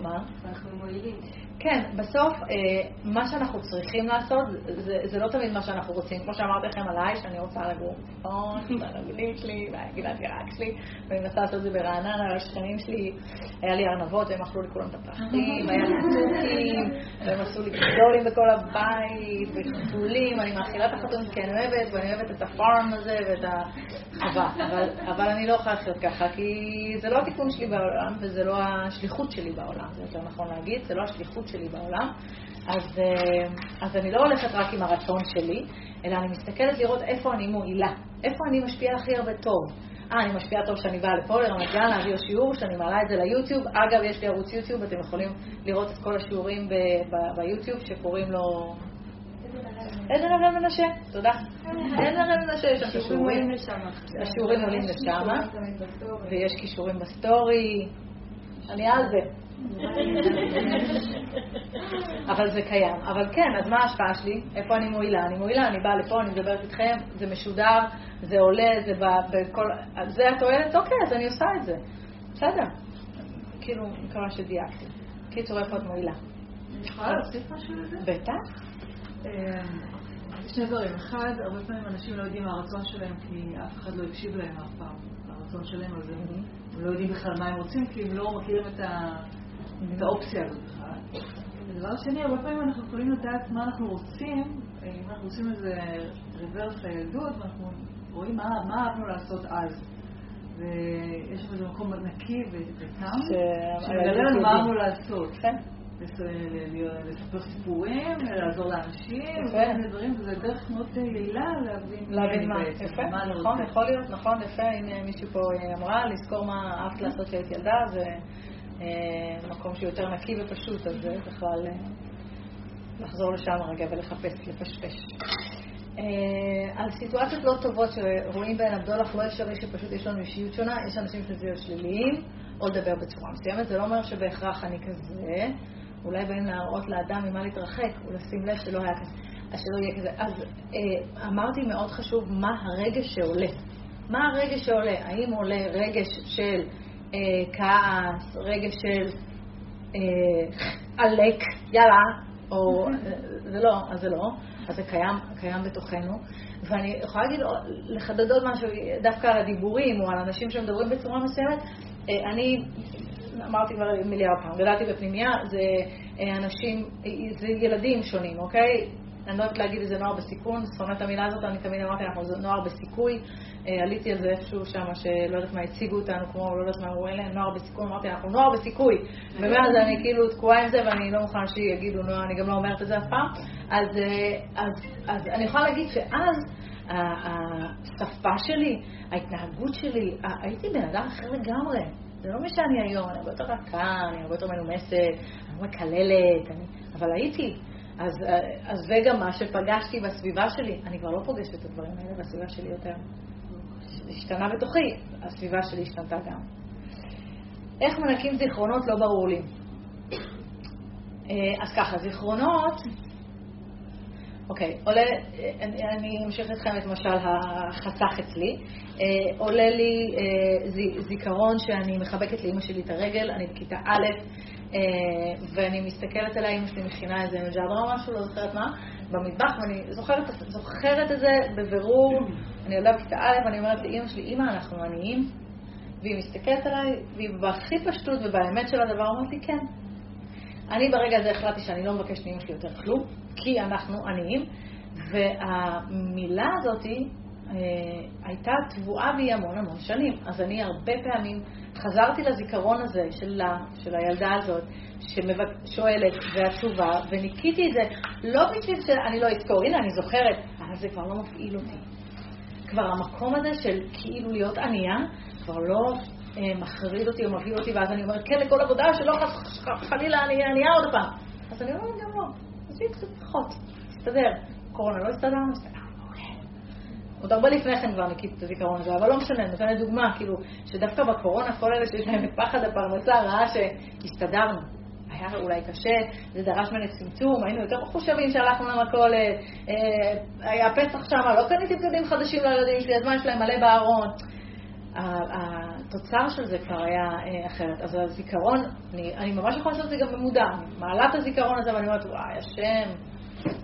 מה? אנחנו מועילים. כן, בסוף אה, מה שאנחנו צריכים לעשות זה, זה לא תמיד מה שאנחנו רוצים. כמו שאמרתי לכם עליי, שאני רוצה לגור בצפון, בנגלית שלי, בגילת ירק שלי, ואני מנסה לעשות את זה ברעננה, השכנים שלי, היה לי ארנבות, והם אכלו לי כולם את הפרחים, היה לי צוקים, והם עשו לי גדולים בכל הבית, וחתולים, אני מאכילה את החתולים כי אני אוהבת, ואני אוהבת את הפארם הזה ואת החווה. אבל, אבל אני לא יכולה לחיות ככה, כי זה לא התיקון שלי בעולם, וזה לא השליחות שלי בעולם, זה יותר נכון להגיד, זה לא השליחות שלי בעולם. אז, אה, אז אני לא הולכת רק עם הרצון שלי, אלא אני מסתכלת לראות איפה אני מועילה, איפה אני משפיעה הכי הרבה טוב. אה, אני משפיעה טוב שאני באה לפה לרמת גן להעביר שיעור, שאני מעלה את זה ליוטיוב. אגב, יש לי ערוץ יוטיוב, אתם יכולים לראות את כל השיעורים ביוטיוב שקוראים לו... עדן הראל מנשה, תודה. עדן הראל מנשה, יש שם שיעורים. השיעורים עולים לשם, ויש כישורים בסטורי. אני על זה. אבל זה קיים. אבל כן, אז מה ההשפעה שלי? איפה אני מועילה? אני מועילה, אני באה לפה, אני מדברת איתכם, זה משודר, זה עולה, זה בכל... זה התועלת? אוקיי, אז אני עושה את זה. בסדר. כאילו, מקווה שדייקתי. קיצור, איפה את מועילה? אני יכולה להוסיף משהו לזה? בטח. שני דברים. אחד, הרבה פעמים אנשים לא יודעים מה הרצון שלהם, כי אף אחד לא הקשיב להם אף פעם, הרצון שלהם, אז הם לא יודעים בכלל מה הם רוצים, כי הם לא מכירים את האופציה הזאת בכלל. ודבר שני, הרבה פעמים אנחנו יכולים לדעת מה אנחנו רוצים, אם אנחנו עושים איזה רוורס לילדות, ואנחנו רואים מה אהבנו לעשות אז. ויש איזה מקום נקי ותם, שמגלה לנו מה אהבנו לעשות. לספר סיפורים, לעזור לאנשים, וכל דברים, וזה דרך מאוד יעילה להבין מה. יפה, נכון, יכול להיות, נכון, יפה, הנה מישהי פה אמרה, לזכור מה אהבת לעשות כשהיית ילדה, זה מקום שהוא יותר נקי ופשוט, אז זה בכלל לחזור לשם רגע ולחפש, לפשפש. על סיטואציות לא טובות שרואים בהן הבדולח לא אפשרי שפשוט יש לנו אישיות שונה, יש אנשים שזה שליליים, או לדבר בצורה מסוימת, זה לא אומר שבהכרח אני כזה. אולי באים להראות לאדם ממה להתרחק, ולשים לב שלא היה כזה, אז שלא יהיה כזה. אז אה, אמרתי מאוד חשוב מה הרגש שעולה. מה הרגש שעולה? האם עולה רגש של אה, כעס, רגש של אה, עלק, יאללה, או זה לא, אז זה לא, אז זה קיים, קיים בתוכנו. ואני יכולה להגיד, לחדד עוד משהו, דווקא על הדיבורים, או על אנשים שמדברים בצורה מסוימת, אני אמרתי כבר מיליארד פעם, גדלתי בפנימייה, זה אנשים, זה ילדים שונים, אוקיי? אני לא אוהבת להגיד איזה נוער בסיכון, שונאת את המילה הזאת, אני תמיד אמרתי, אנחנו נוער בסיכוי. עליתי על זה איפשהו שם, שלא יודעת מה הציגו אותנו, כמו לא יודעת מה אמרו, אלה נוער בסיכון, אמרתי, אנחנו נוער בסיכוי. ומאז אני כאילו תקועה עם זה, ואני לא מוכנה שיגידו נוער, אני גם לא אומרת את זה אף פעם. אז, אז, אז אני יכולה להגיד שאז השפה שלי, ההתנהגות שלי, הייתי בן אדם אחר לגמרי. זה לא מי שאני היום, אני הרבה יותר רכה, אני הרבה יותר מנומסת, אני לא מקללת, אני... אבל הייתי. אז, אז זה גם מה שפגשתי בסביבה שלי. אני כבר לא פוגשת את הדברים האלה בסביבה שלי יותר. השתנה בתוכי, הסביבה שלי השתנתה גם. איך מנקים זיכרונות לא ברור לי. אז ככה, זיכרונות, אוקיי, עולה, אני, אני אמשיך איתכם את משל החסך אצלי. אה, עולה לי אה, ז, זיכרון שאני מחבקת לאימא שלי את הרגל, אני בכיתה א', אה, ואני מסתכלת על האימא שלי מכינה איזה מג'אברה או משהו, לא זוכרת מה, במטבח, ואני זוכרת, זוכרת את זה בבירור, אני ילדה בכיתה א', ואני אומרת לאימא שלי, אימא, אנחנו עניים? והיא מסתכלת עליי, והיא בהכי פשטות ובאמת של הדבר אומרת לי, כן. אני ברגע הזה החלטתי שאני לא מבקשת מאמא שלי יותר כלום, כי אנחנו עניים, והמילה הזאתי אה, הייתה טבועה בי המון המון שנים. אז אני הרבה פעמים חזרתי לזיכרון הזה שלה, של הילדה הזאת, ששואלת והתשובה, וניקיתי את זה, לא בשביל שאני לא אזכור, הנה אני זוכרת, אבל זה כבר לא מפעיל אותי. כבר המקום הזה של כאילו להיות ענייה, כבר לא מחריד אותי או מבהיל אותי, ואז אני אומרת כן לכל עבודה שלא חלילה אני ענייה עוד פעם. אז אני אומרת גם לא, יהיה קצת פחות, תסתדר. קורונה לא הסתדרנו, הסתדרנו. עוד הרבה לפני כן כבר ניקיתי את הזיכרון הזה, אבל לא משנה, נותנת דוגמה, כאילו, שדווקא בקורונה כל אלה שיש להם את פחד הפרנסה ראה שהסתדרנו. היה אולי קשה, זה דרש ממני צמצום, היינו יותר מחושבים שהלכנו למכולת, אה, היה פסח שם, לא קניתי בגדים חדשים לילדים שלי, אז מה יש להם מלא בארון. התוצר של זה כבר היה אה, אחרת. אז הזיכרון, אני, אני ממש יכולה לעשות את זה גם במודע. אני מעלה את הזיכרון הזה ואני אומרת, וואי, השם,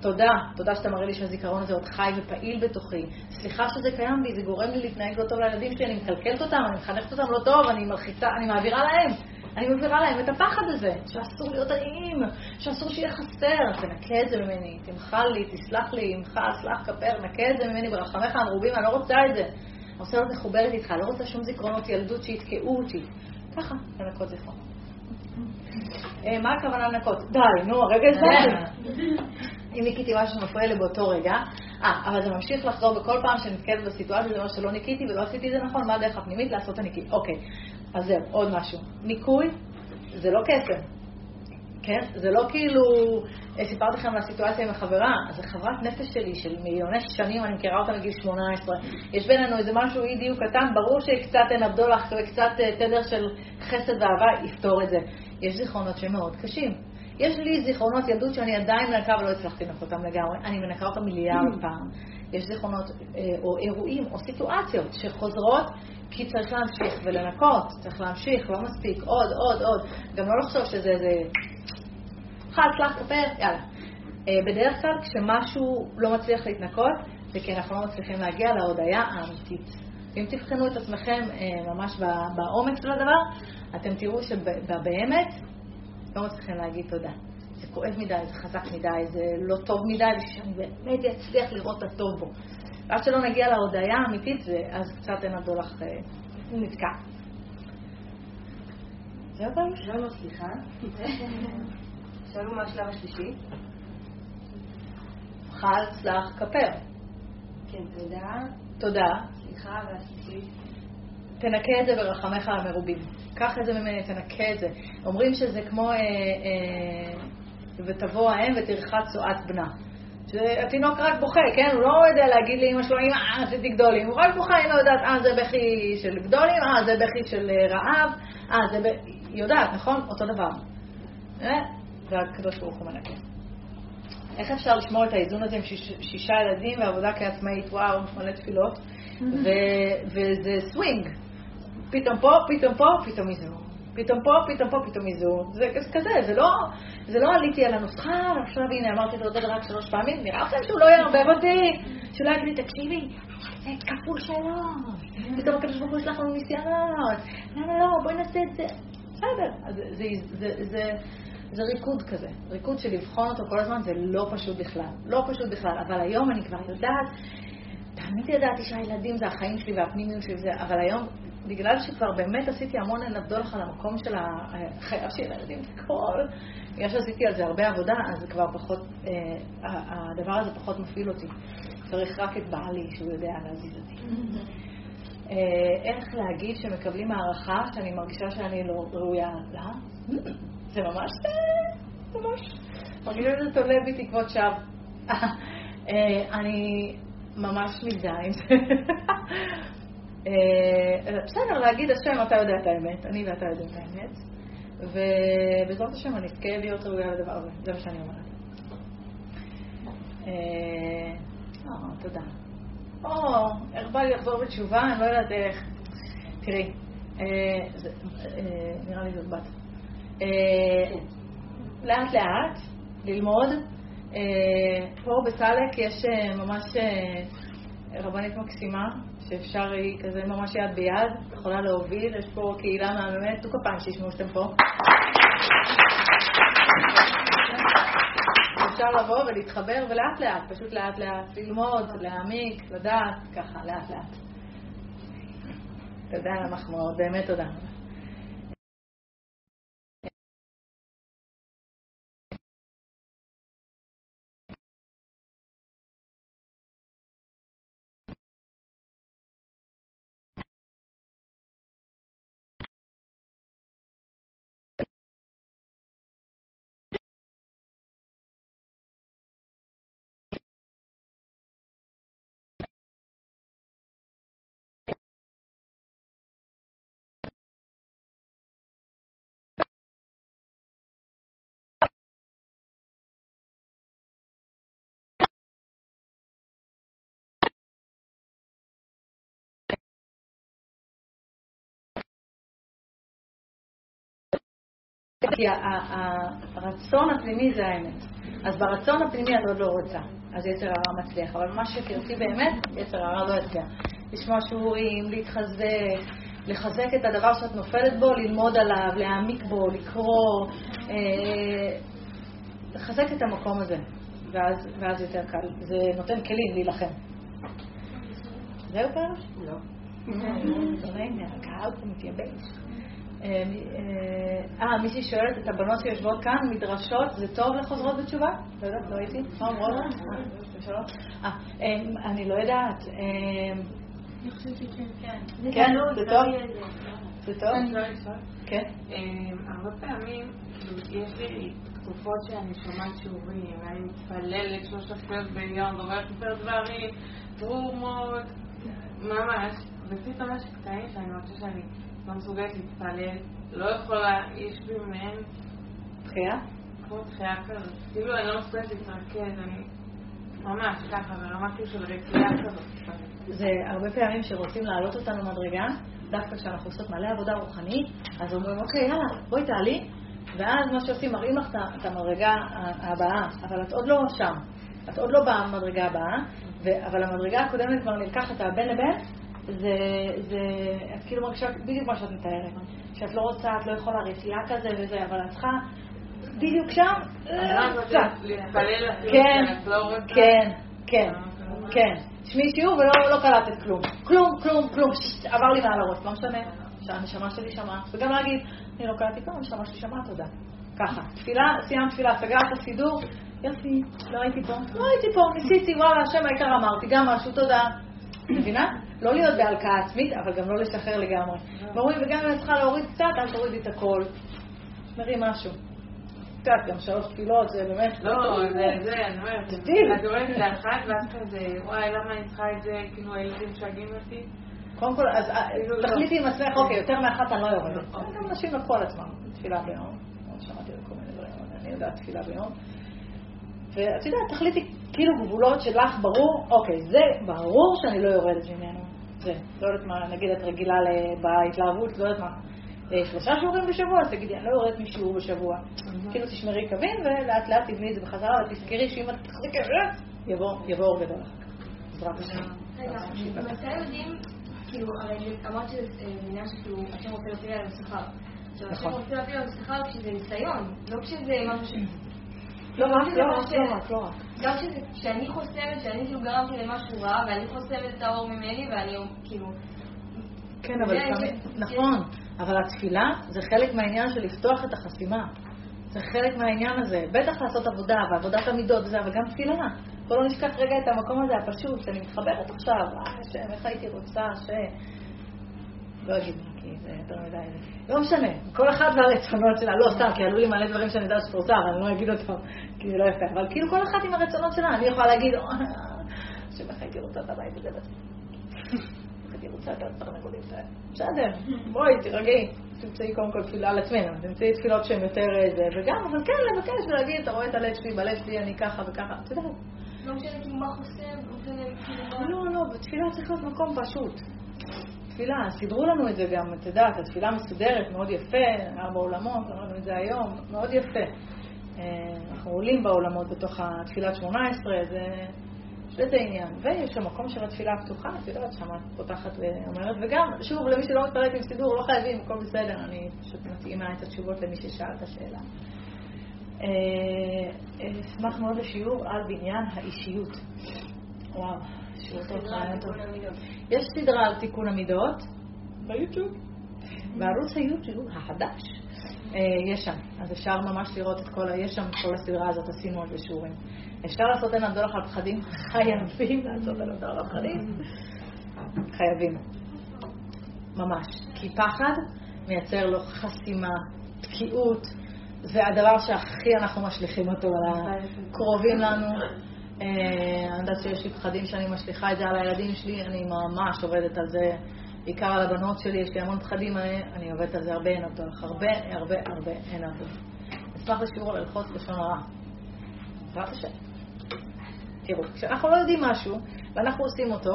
תודה, תודה שאתה מראה לי שהזיכרון הזה עוד חי ופעיל בתוכי. סליחה שזה קיים בי, זה גורם לי להתנהג לא טוב לילדים שלי, אני מקלקלת אותם, אני מחנכת אותם לא טוב, אני מלחיצה, אני מעבירה להם. אני מעבירה להם את הפחד הזה, שאסור להיות עניים, שאסור שיהיה חסר. תנקה את זה ממני, תמחל לי, תסלח לי, ימחל, סלח, כפר, נקה את זה ממני ברחמך המרובים, אני לא רוצה את זה. רוצה להיות מחוברת איתך, לא רוצה שום זיכרונות ילדות שיתקעו אותי. ככה, לנקות זיכרונות. אה, מה הכוונה לנקות? די, נו, הרגע הסברתי. אם ניקיתי משהו שמפריע לי באותו רגע, אה, אבל זה ממשיך לחזור בכל פעם שנתקלת בסיטואציה, זה אומר שלא ניקיתי ולא עשיתי את זה נכון, מה הדרך הפנימית לעשות הניקי? אוקיי, אז זהו, עוד משהו. ניקוי זה לא קסם, כן? זה לא כאילו, אה, סיפרתי לכם על הסיטואציה עם החברה, זו חברת נפש שלי של מיליוני שנים, אני מכירה אותה מגיל 18. יש בינינו איזה משהו, אי דיוק קטן, ברור שקצת אין הבדולח וקצת אה, תדר של חסד ואהבה יפתור את זה. יש זיכרונות שהם מאוד קשים. יש לי זיכרונות ילדות שאני עדיין מנקה ולא הצלחתי לנקות אותם לגמרי. אני מנקה אותם מיליארד פעם. יש זיכרונות אה, או אירועים או סיטואציות שחוזרות כי צריך להמשיך ולנקות, צריך להמשיך, לא מספיק, עוד, עוד, עוד. גם לא לחשוב שזה איזה... חד, סלח, כפר, יאללה. אה, בדרך כלל כשמשהו לא מצליח להתנקות, זה כי אנחנו לא מצליחים להגיע להודיה האמיתית. אם תבחנו את עצמכם אה, ממש בעומק של הדבר, אתם תראו שבאמת לא מצליחים להגיד תודה. זה כואב מדי, זה חזק מדי, זה לא טוב מדי, ושאני באמת אצליח לראות את הטוב בו. ועד שלא נגיע להודיה האמיתית, אז קצת אין הדולח אה, נתקע. זהו לא, סליחה. שאלו מה השלב השלישי? חל, סלח, כפר. כן, תודה. תודה. סליחה, והשלישית? תנקה את זה ברחמך המרובים. קח את זה ממני, תנקה את זה. אומרים שזה כמו, אה, אה, ותבוא האם ותרחץ צואת בנה. שהתינוק רק בוכה, כן? הוא לא יודע להגיד לאמא שלו, אמא, אה, עשיתי גדולים. הוא רק בוכה, אמא יודעת, אה, זה בכי של גדולים, אה, זה בכי של אה, רעב, אה, זה בכי... היא יודעת, נכון? אותו דבר. והקדוש ברוך הוא מנקה. איך אפשר לשמור את האיזון הזה עם שיש, שישה ילדים ועבודה כעצמאית, וואו, מלא תפילות, וזה סווינג. פתאום פה, פתאום פה, פתאום איזון. פתאום פה, פתאום פה, פתאום איזון. זה כזה, זה לא, זה לא עליתי על הנוסחה, עכשיו הנה אמרתי את זה רק שלוש פעמים, נראה לכם שהוא לא יערבב אותי, שהוא לא יגיד לי, תקשיבי, זה כפול שלוש. פתאום הקדוש ברוך הוא ישלח לנו ניסיונות. לא, לא, לא, בואי נעשה את זה. בסדר. זה, זה, זה, זה ריקוד כזה. ריקוד שלבחון אותו כל הזמן זה לא פשוט בכלל. לא פשוט בכלל. אבל היום אני כבר יודעת, תמיד ידעתי שהילדים זה החיים שלי והפנימיות שלי, זה, אבל היום בגלל שכבר באמת עשיתי המון לנבדולח על המקום של החייו של ילדים, כל... בגלל שעשיתי על זה הרבה עבודה, אז כבר פחות, אה, הדבר הזה פחות מפעיל אותי. צריך רק את בעלי שהוא יודע להזיז אותי. אה, איך להגיד שמקבלים הערכה שאני מרגישה שאני לא ראויה לה? זה ממש, אה, ממש, מרגישה שזה תולה בי תקוות שווא. אה, אני ממש מזדהה עם זה. אה, בסדר, להגיד השם, אתה יודע את האמת, אני ואתה יודעים את האמת, ובעזרת השם אני אזכה להיות ראויה לדבר הזה, זה מה שאני אומרת. תודה. או, איך בא לי לחזור בתשובה, אני לא יודעת איך. תראי, אה, נראה לי זאת בת. לאט לאט, ללמוד. פה בסלק יש ממש רבנית מקסימה, שאפשר היא כזה ממש יד ביד, יכולה להוביל, יש פה קהילה מהממת, תו כפיים שישמעו שאתם פה. אפשר לבוא ולהתחבר ולאט לאט, פשוט לאט לאט, ללמוד, להעמיק, לדעת, ככה, לאט לאט. תודה על המחמאות, באמת תודה. כי הרצון הפנימי זה האמת. אז ברצון הפנימי את עוד לא רוצה, אז יצר הרע מצליח. אבל מה שתרצי באמת, יצר הרע לא יצליח. לשמוע שיעורים, להתחזק, לחזק את הדבר שאת נופלת בו, ללמוד עליו, להעמיק בו, לקרוא, אה, לחזק את המקום הזה, ואז, ואז יותר קל. זה נותן כלים להילחם. זהו פעם? לא. הנה, הקהל פה מתייבש. אה, אה, אה, מישהי שואלת את הבנות שיושבות כאן, מדרשות, זה טוב לחוזרות בתשובה? לא יודעת, לא הייתי. מה אומרות? אה, אני לא יודעת. אני חושבת שכן, כן. כן, זה טוב? זה טוב? אני לא יודעת. כן. הרבה פעמים, יש לי תקופות שאני שומעת שיעורים, ואני מתפללת שלוש תפילות ביום, ואומרת יותר דברים, תרומות, ממש, ופתאום יש קטעים שאני מרגישה שאני לא מסוגלת להתפלל, לא יכולה, יש בי מעין דחייה? כמו דחייה כזאת, כאילו אני לא מסוגלת להתרכז, אני ממש ככה, ברמה כאילו של רקיעה כזאת. זה הרבה פעמים שרוצים להעלות אותנו מדרגה, דווקא כשאנחנו עושות מלא עבודה רוחנית, אז אומרים, אוקיי, יאללה, בואי תעלי, ואז מה שעושים, מראים לך את המדרגה הבאה, אבל את עוד לא שם. את עוד לא במדרגה הבאה, אבל המדרגה הקודמת כבר נלקחת בין לבין, זה, זה, את כאילו מרגישה בדיוק מה שאת מתארת. שאת לא רוצה, את לא יכולה רתיעה כזה וזה, אבל את צריכה בדיוק שם, אה, קצת. כן, לא רוצה. כן, כן, כן. תשמעי שיעור ולא לא קלטת כלום. כלום, כלום, כלום. עבר לי מעל הראש, לא משנה. שהנשמה שלי שמעה. וגם להגיד, אני לא קלטתי כלום, הנשמה שלי שמעה, תודה. ככה. תפילה, סיימת תפילה, סגרת סידור, יופי, לא הייתי פה. לא הייתי פה, ניסיתי, וואלה, השם העיקר אמרתי, גם משהו, תודה. מבינה? לא להיות בהלקאה עצמית, אבל גם לא לשחרר לגמרי. ואומרים, וגם אם את צריכה להוריד קצת, אל תורידי את הכל. תשמרי משהו. יודעת, גם שלוש תפילות, זה באמת... לא, זה, זה, אני אומרת. את אומרת לאחת, ואז כזה, וואי, למה אני צריכה את זה, כאילו הילדים משגעים אותי. קודם כל, אז אה, תחליטי עם עצמך, אוקיי, יותר מאחת אני לא יורדת. גם נשים לקחו על עצמם תפילה ביום. לא שמעתי על כל מיני דברים, אני יודעת תפילה ביום. ואת יודעת, תחליטי כאילו גבולות שלך ברור, אוקיי, זה ברור שאני לא יורדת ממנו. זה, לא יודעת מה, נגיד את רגילה בהתלהבות, לא יודעת מה. אה, שלושה שיעורים בשבוע, אז תגידי, אני לא יורדת משיעור בשבוע. כאילו תשמרי קווים ולאט לאט תבני את זה בחזרה, ותזכרי שאם את תחזיקי, אה, יבוא יבוא אור גדול כך. בעזרת השם. רגע, מתי יודעים, כאילו, הרי אמרת שזה אה, עניין שכאילו, השם רוצה להפעיל עלינו שכר. עכשיו, השם נכון. רוצה להפעיל עלינו שכר כשזה ניסיון, לא כשזה משהו ש... לא שזה לא מה רק, ש- לא רק, לא רק. גם כשאני חוסמת, שאני כאילו גרמתי למשהו רע, ואני חוסמת את האור ממני, ואני כאילו... כן, אבל נכון, אבל התפילה זה חלק מהעניין של לפתוח את החסימה. זה חלק מהעניין הזה. בטח לעשות עבודה, ועבודת המידות וזה, אבל גם תפילה. בוא לא נשכח רגע את המקום הזה הפשוט, שאני מתחברת עכשיו, אה, השם, איך הייתי רוצה ש... לא אגיד מה, כי זה יותר מדי... לא משנה, כל אחד והרצונות שלה, לא סתם, כי עלו לי מלא דברים שאני יודעת שאת רוצה, אבל אני לא אגיד אותם, כי זה לא יפה. אבל כאילו כל אחד עם הרצונות שלה, אני יכולה להגיד, "אה, השם, איך הייתי רוצה את הבית הזה בעצמי. הייתי רוצה את התרנגולים האלה. בסדר, בואי, תירגעי. תמצאי קודם כל תפילה על עצמנו, תמצאי תפילות שהן יותר אה, זה, וגם, אבל כן, לבקש ולהגיד, אתה רואה את הלב שלי, בלב שלי אני ככה וככה, את יודעת. לא משנה כאילו מה חוסם, לא משנה כאילו מה... לא, לא, בתפילה צריך להיות מקום פשוט. תפילה, סידרו לנו את זה גם, את יודעת, התפילה מסודרת, מאוד יפה, ארבע עולמות, אמרנו את זה היום, מאוד יפה. אה, אנחנו עולים בעולמות בתוך התפילת שמונה עשרה, זה... יש עניין. ויש שם מקום של התפילה הפתוחה, את יודעת, שם את פותחת ואומרת, וגם, שוב, למי שלא מתפלט עם סידור, לא חייבים, הכל בסדר, אני פשוט מתאימה את התשובות למי ששאל את השאלה. אה, אה, אשמח מאוד לשיעור על בניין האישיות. וואו, יש סדרה על תיקון המידות ביוטיוב, בערוץ היוטיוב החדש. אה, יש שם, אז אפשר ממש לראות את כל, יש שם כל הסדרה הזאת, עשינו על זה שיעורים. אפשר לעשות אין הבדולח על פחדים? חייבים לעשות אין הבדולח על פחדים. חייבים. ממש. כי פחד מייצר לו חסימה, תקיעות, זה הדבר שהכי אנחנו משליכים אותו על הקרובים לנו. אה, אני יודעת שיש לי פחדים שאני משליכה את זה על הילדים שלי, אני ממש עובדת על זה, בעיקר על הבנות שלי, יש לי המון פחדים, אני, אני עובדת על זה הרבה אין הבדולח, הרבה, הרבה, הרבה אין הבדולח. אשמח לשיעור על הלכות לשון הרע. בעזרת השם. תראו, כשאנחנו לא יודעים משהו, ואנחנו עושים אותו,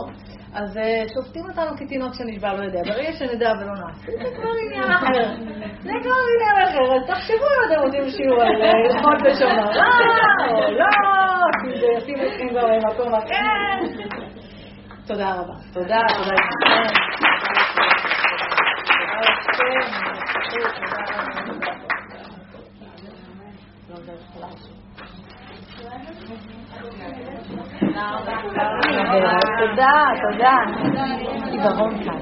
אז אה, שופטים אותנו כתינוק שנשבע לא יודע. ברגע שנדע ולא נעשה, זה כבר עניין אחר. זה כבר עניין אחר, אז תחשבו אם אתם רוצים שיעור על אה, הלכות לשון הרע, או לא, כי זה ישים אתכם כבר במקום אחר. תודה רבה. תודה, תודה. תודה, תודה. עיוורון כאן.